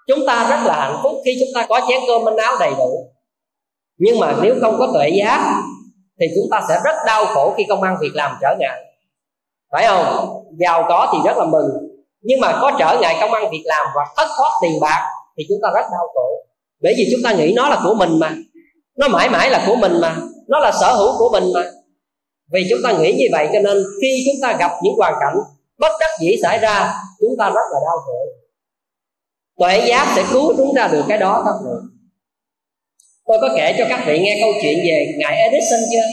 Chúng ta rất là hạnh phúc khi chúng ta có chén cơm manh áo đầy đủ nhưng mà nếu không có tuệ giác, thì chúng ta sẽ rất đau khổ khi công ăn việc làm trở ngại. Phải không? Giàu có thì rất là mừng. Nhưng mà có trở ngại công ăn việc làm hoặc thất thoát tiền bạc, thì chúng ta rất đau khổ. Bởi vì chúng ta nghĩ nó là của mình mà. Nó mãi mãi là của mình mà. Nó là sở hữu của mình mà. Vì chúng ta nghĩ như vậy cho nên khi chúng ta gặp những hoàn cảnh bất đắc dĩ xảy ra, chúng ta rất là đau khổ. Tuệ giác sẽ cứu chúng ta được cái đó, các người tôi có kể cho các vị nghe câu chuyện về ngài Edison chưa?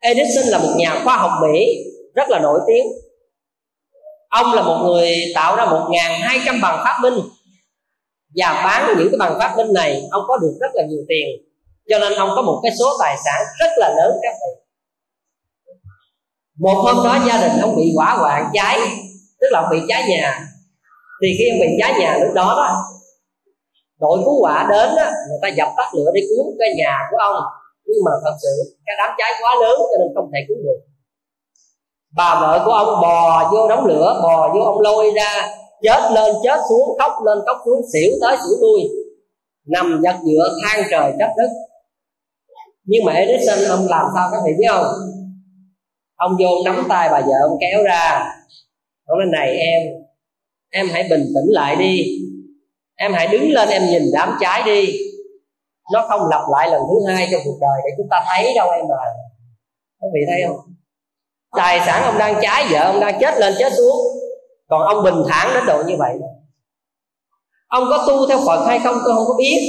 Edison là một nhà khoa học Mỹ rất là nổi tiếng. Ông là một người tạo ra 1.200 bằng phát minh và bán những cái bằng phát minh này, ông có được rất là nhiều tiền. Cho nên ông có một cái số tài sản rất là lớn các vị. Một hôm đó gia đình ông bị hỏa hoạn, cháy, tức là ông bị cháy nhà. Thì khi ông bị cháy nhà lúc đó đó đội cứu hỏa đến á, người ta dập tắt lửa để cứu cái nhà của ông. Nhưng mà thật sự cái đám cháy quá lớn cho nên không thể cứu được. Bà vợ của ông bò vô đống lửa bò vô ông lôi ra chết lên chết xuống khóc lên khóc xuống xỉu tới xỉu lui. Nằm giật giữa than trời trách đất. Nhưng mà Edison ông làm sao các vị biết không? Ông vô nắm tay bà vợ ông kéo ra. Ông nói này em em hãy bình tĩnh lại đi em hãy đứng lên, em nhìn đám cháy đi. Nó không lặp lại lần thứ hai trong cuộc đời để chúng ta thấy đâu em à. Các vị thấy không? Tài sản ông đang cháy, vợ ông đang chết lên, chết xuống. Còn ông bình thản đến độ như vậy. Ông có tu theo phật hay không, tôi không có biết.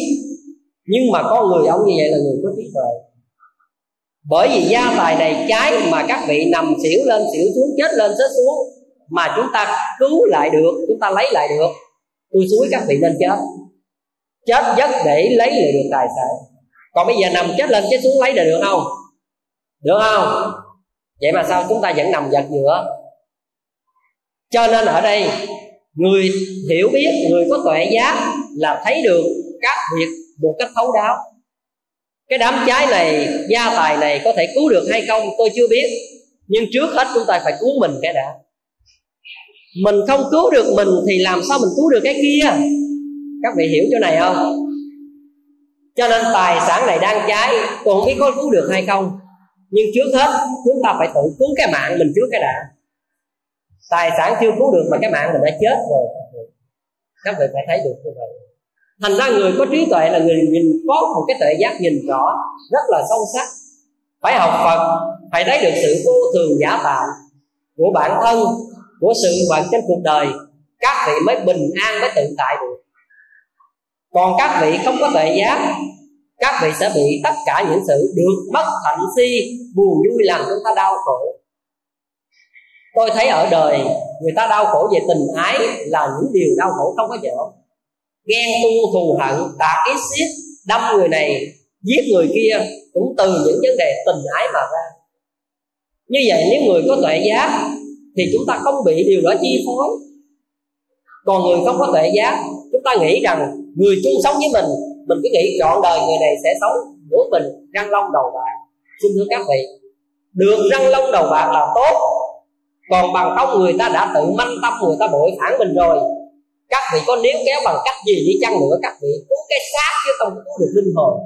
Nhưng mà con người ông như vậy là người có trí tuệ. Bởi vì gia tài này cháy mà các vị nằm xỉu lên, xỉu xuống, chết lên, chết xuống, mà chúng ta cứu lại được, chúng ta lấy lại được tôi suối các vị nên chết. Chết giấc để lấy lại được tài sản. Còn bây giờ nằm chết lên chết xuống lấy lại được không? Được không? Vậy mà sao chúng ta vẫn nằm giật giữa? Cho nên ở đây, người hiểu biết, người có tuệ giác là thấy được các việc một cách thấu đáo. Cái đám cháy này, gia tài này có thể cứu được hay không, tôi chưa biết. Nhưng trước hết chúng ta phải cứu mình cái đã mình không cứu được mình thì làm sao mình cứu được cái kia? Các vị hiểu chỗ này không? Cho nên tài sản này đang cháy, tôi không biết có cứu được hay không. Nhưng trước hết, chúng ta phải tự cứu cái mạng mình trước cái đã. Tài sản chưa cứu được mà cái mạng mình đã chết rồi. Các vị phải thấy được như vậy. Thành ra người có trí tuệ là người nhìn có một cái tuệ giác nhìn rõ, rất là sâu sắc. Phải học phật, phải thấy được sự vô thường giả tạm của bản thân của sự vận trên cuộc đời, các vị mới bình an mới tự tại được. Còn các vị không có tuệ giác, các vị sẽ bị tất cả những sự được mất thạnh si, buồn vui làm chúng ta đau khổ. Tôi thấy ở đời, người ta đau khổ về tình ái là những điều đau khổ không có dở ghen tu thù hận tạc ý xiết, đâm người này, giết người kia cũng từ những vấn đề tình ái mà ra. Như vậy, nếu người có tuệ giác thì chúng ta không bị điều đó chi phối còn người không có tuệ giác, chúng ta nghĩ rằng người chung sống với mình mình cứ nghĩ trọn đời người này sẽ sống của mình răng long đầu bạc. Xin thưa các vị, được răng long đầu bạc là tốt, còn bằng không người ta đã tự manh tâm, người ta bội phản mình rồi. Các vị có níu kéo bằng cách gì đi chăng nữa, các vị cứu cái xác chứ không cứu được linh hồn.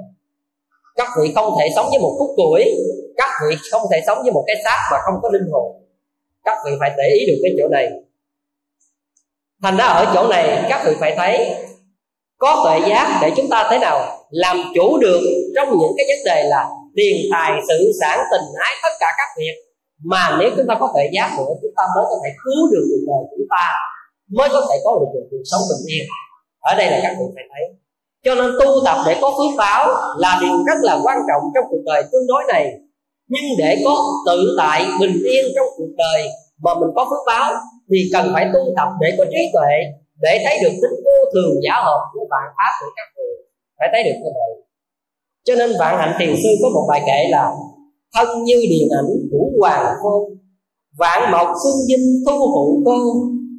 Các vị không thể sống với một khúc củi các vị không thể sống với một cái xác mà không có linh hồn các vị phải để ý được cái chỗ này. Thành ra ở chỗ này, các vị phải thấy có tuệ giác để chúng ta thế nào làm chủ được trong những cái vấn đề là tiền tài sự sản tình ái tất cả các việc. Mà nếu chúng ta có tuệ giác nữa, chúng ta mới có thể cứu được cuộc đời chúng ta, mới có thể có được cuộc sống bình yên. Ở đây là các vị phải thấy. Cho nên tu tập để có phước báo là điều rất là quan trọng trong cuộc đời tương đối này nhưng để có tự tại bình yên trong cuộc đời mà mình có phước báo, thì cần phải tu tập để có trí tuệ, để thấy được tính vô thường giả hợp của vạn pháp của các vị phải thấy được như vậy. Cho nên vạn hạnh tiền sư có một bài kệ là, thân như điện ảnh vũ hoàng hôn vạn mộc xuân dinh thu hữu cô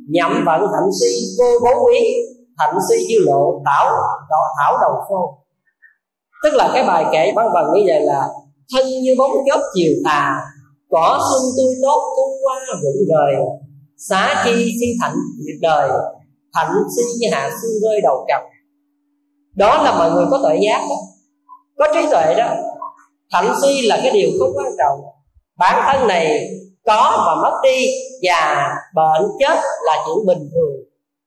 nhậm vận thạnh si cô bố quý, thạnh si dư lộ thảo đỏ thảo đầu khô tức là cái bài kệ văn vần như vậy là thân như bóng chớp chiều tà. Cỏ xuân tươi tốt thu qua vững rời xá chi si thạnh diệt đời. Thạnh si như hạ xuân rơi đầu trầm đó là mọi người có tuệ giác đó. Có trí tuệ đó. Thạnh si là cái điều không quan trọng. Bản thân này có và mất đi và bệnh chết là chuyện bình thường.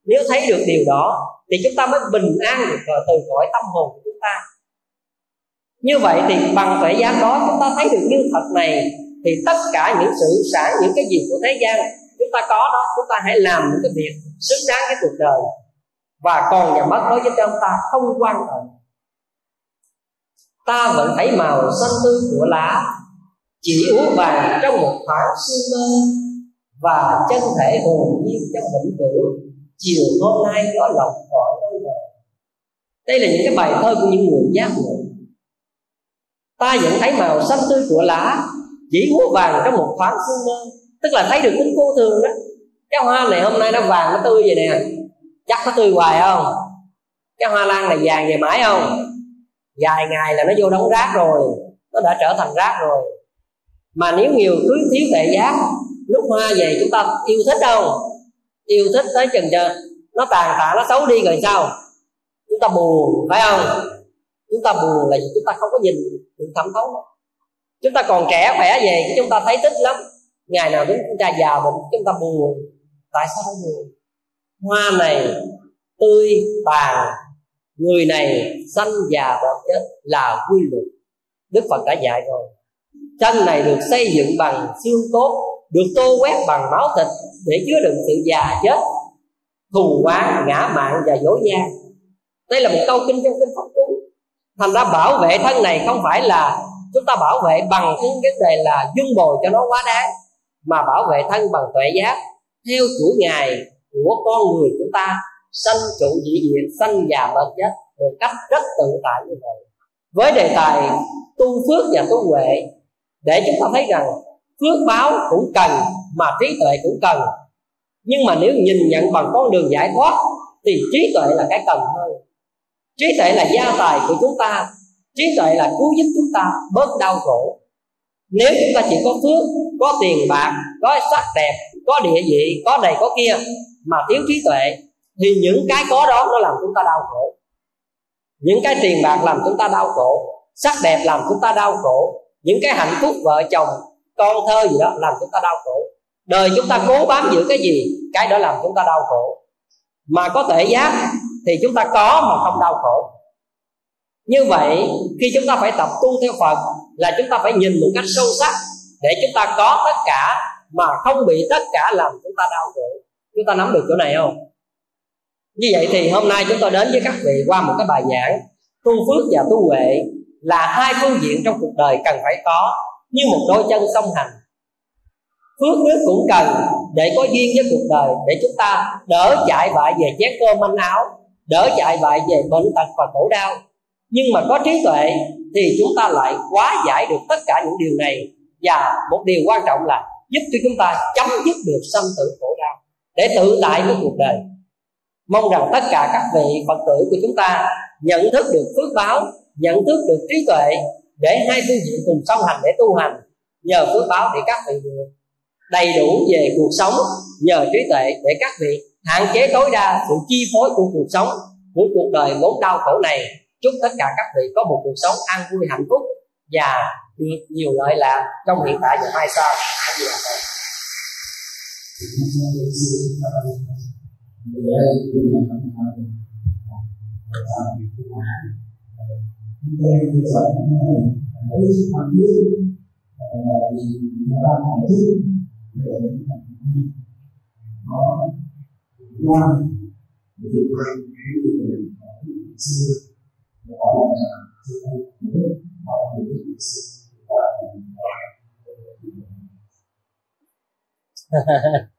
Nếu thấy được điều đó, thì chúng ta mới bình an được từ cõi tâm hồn của chúng ta như vậy thì bằng tuệ giác đó chúng ta thấy được như thật này, thì tất cả những sự sản, những cái gì của thế gian, chúng ta có đó, chúng ta hãy làm những cái việc xứng đáng cái cuộc đời. Và còn và mất đối với chúng ta, không quan trọng ta vẫn thấy màu xanh tươi của lá, chỉ úa vàng trong một khoảng sương mơ, và chân thể hồn nhiên trong vĩnh cửu, chiều hôm nay có lòng khỏi đôi bờ. Đây là những cái bài thơ của những người giác ngộ ta vẫn thấy màu xanh tươi của lá, chỉ úa vàng trong một thoáng sương mơ. Tức là thấy được tính vô thường đó. Cái hoa này hôm nay nó vàng, nó tươi vậy nè. Chắc nó tươi hoài không? Cái hoa lan này vàng về mãi không? Vài ngày là nó vô đóng rác rồi. Nó đã trở thành rác rồi. Mà nếu nhiều cứ thiếu tệ giác lúc hoa về chúng ta yêu thích không? Yêu thích tới chừng chờ nó tàn tạ, nó xấu đi rồi sao? Chúng ta buồn, phải không? Chúng ta buồn là vì chúng ta không có nhìn được thẩm thấu. Chúng ta còn trẻ khỏe về chúng ta thấy thích lắm. Ngày nào đến chúng ta già mình chúng ta buồn. Tại sao phải buồn? Hoa này, tươi tàn người này sanh già bệnh chết là quy luật. Đức phật đã dạy rồi. Chân này được xây dựng bằng xương tốt được tô quét bằng máu thịt để chứa đựng sự già chết, thù quá ngã mạng và dối gian. Đây là một câu kinh trong kinh pháp cú thành ra bảo vệ thân này không phải là chúng ta bảo vệ bằng cái vấn đề là dung bồi cho nó quá đáng, mà bảo vệ thân bằng tuệ giác. Theo chuỗi ngày của con người chúng ta, sanh trụ dị diệt sanh già bệnh chết một cách rất tự tại như vậy. Với đề tài tu phước và tu huệ, để chúng ta thấy rằng phước báo cũng cần, mà trí tuệ cũng cần. Nhưng mà nếu nhìn nhận bằng con đường giải thoát, thì trí tuệ là cái cần hơn trí tuệ là gia tài của chúng ta. Trí tuệ là cứu giúp chúng ta bớt đau khổ. Nếu chúng ta chỉ có phước, có tiền bạc, có sắc đẹp, có địa vị, có này, có kia mà thiếu trí tuệ, thì những cái có đó nó làm chúng ta đau khổ. Những cái tiền bạc làm chúng ta đau khổ, sắc đẹp làm chúng ta đau khổ, những cái hạnh phúc vợ chồng, con thơ gì đó làm chúng ta đau khổ. Đời chúng ta cố bám giữ cái gì, cái đó làm chúng ta đau khổ. Mà có thể giác thì chúng ta có mà không đau khổ. Như vậy, khi chúng ta phải tập tu theo phật là chúng ta phải nhìn một cách sâu sắc để chúng ta có tất cả mà không bị tất cả làm chúng ta đau khổ. Chúng ta nắm được chỗ này không? Như vậy thì hôm nay chúng tôi đến với các vị qua một cái bài giảng, tu phước và tu huệ là hai phương diện trong cuộc đời cần phải có như một đôi chân song hành. Phước nước cũng cần để có duyên với cuộc đời để chúng ta đỡ chạy bại về chén cơm manh áo đỡ chạy lại về bệnh tật và khổ đau. Nhưng mà có trí tuệ thì chúng ta lại quá giải được tất cả những điều này. Và một điều quan trọng là giúp cho chúng ta chấm dứt được sanh tử khổ đau. Để tự tại với cuộc đời. Mong rằng tất cả các vị phật tử của chúng ta nhận thức được phước báo, nhận thức được trí tuệ để hai phương diện cùng song hành để tu hành, nhờ phước báo để các vị được đầy đủ về cuộc sống, nhờ trí tuệ để các vị hạn chế tối đa sự chi phối của cuộc sống, của cuộc đời vốn đau khổ này chúc tất cả các vị có một cuộc sống an vui, hạnh phúc và được nhiều lợi lạc trong hiện tại và mai sau Thank you bây giờ thấy tham biết vì nó đang hỏi thức để nó quan để được quan cái điều này xưa đó là chúng ta biết họ được cái sự Ha ha ha.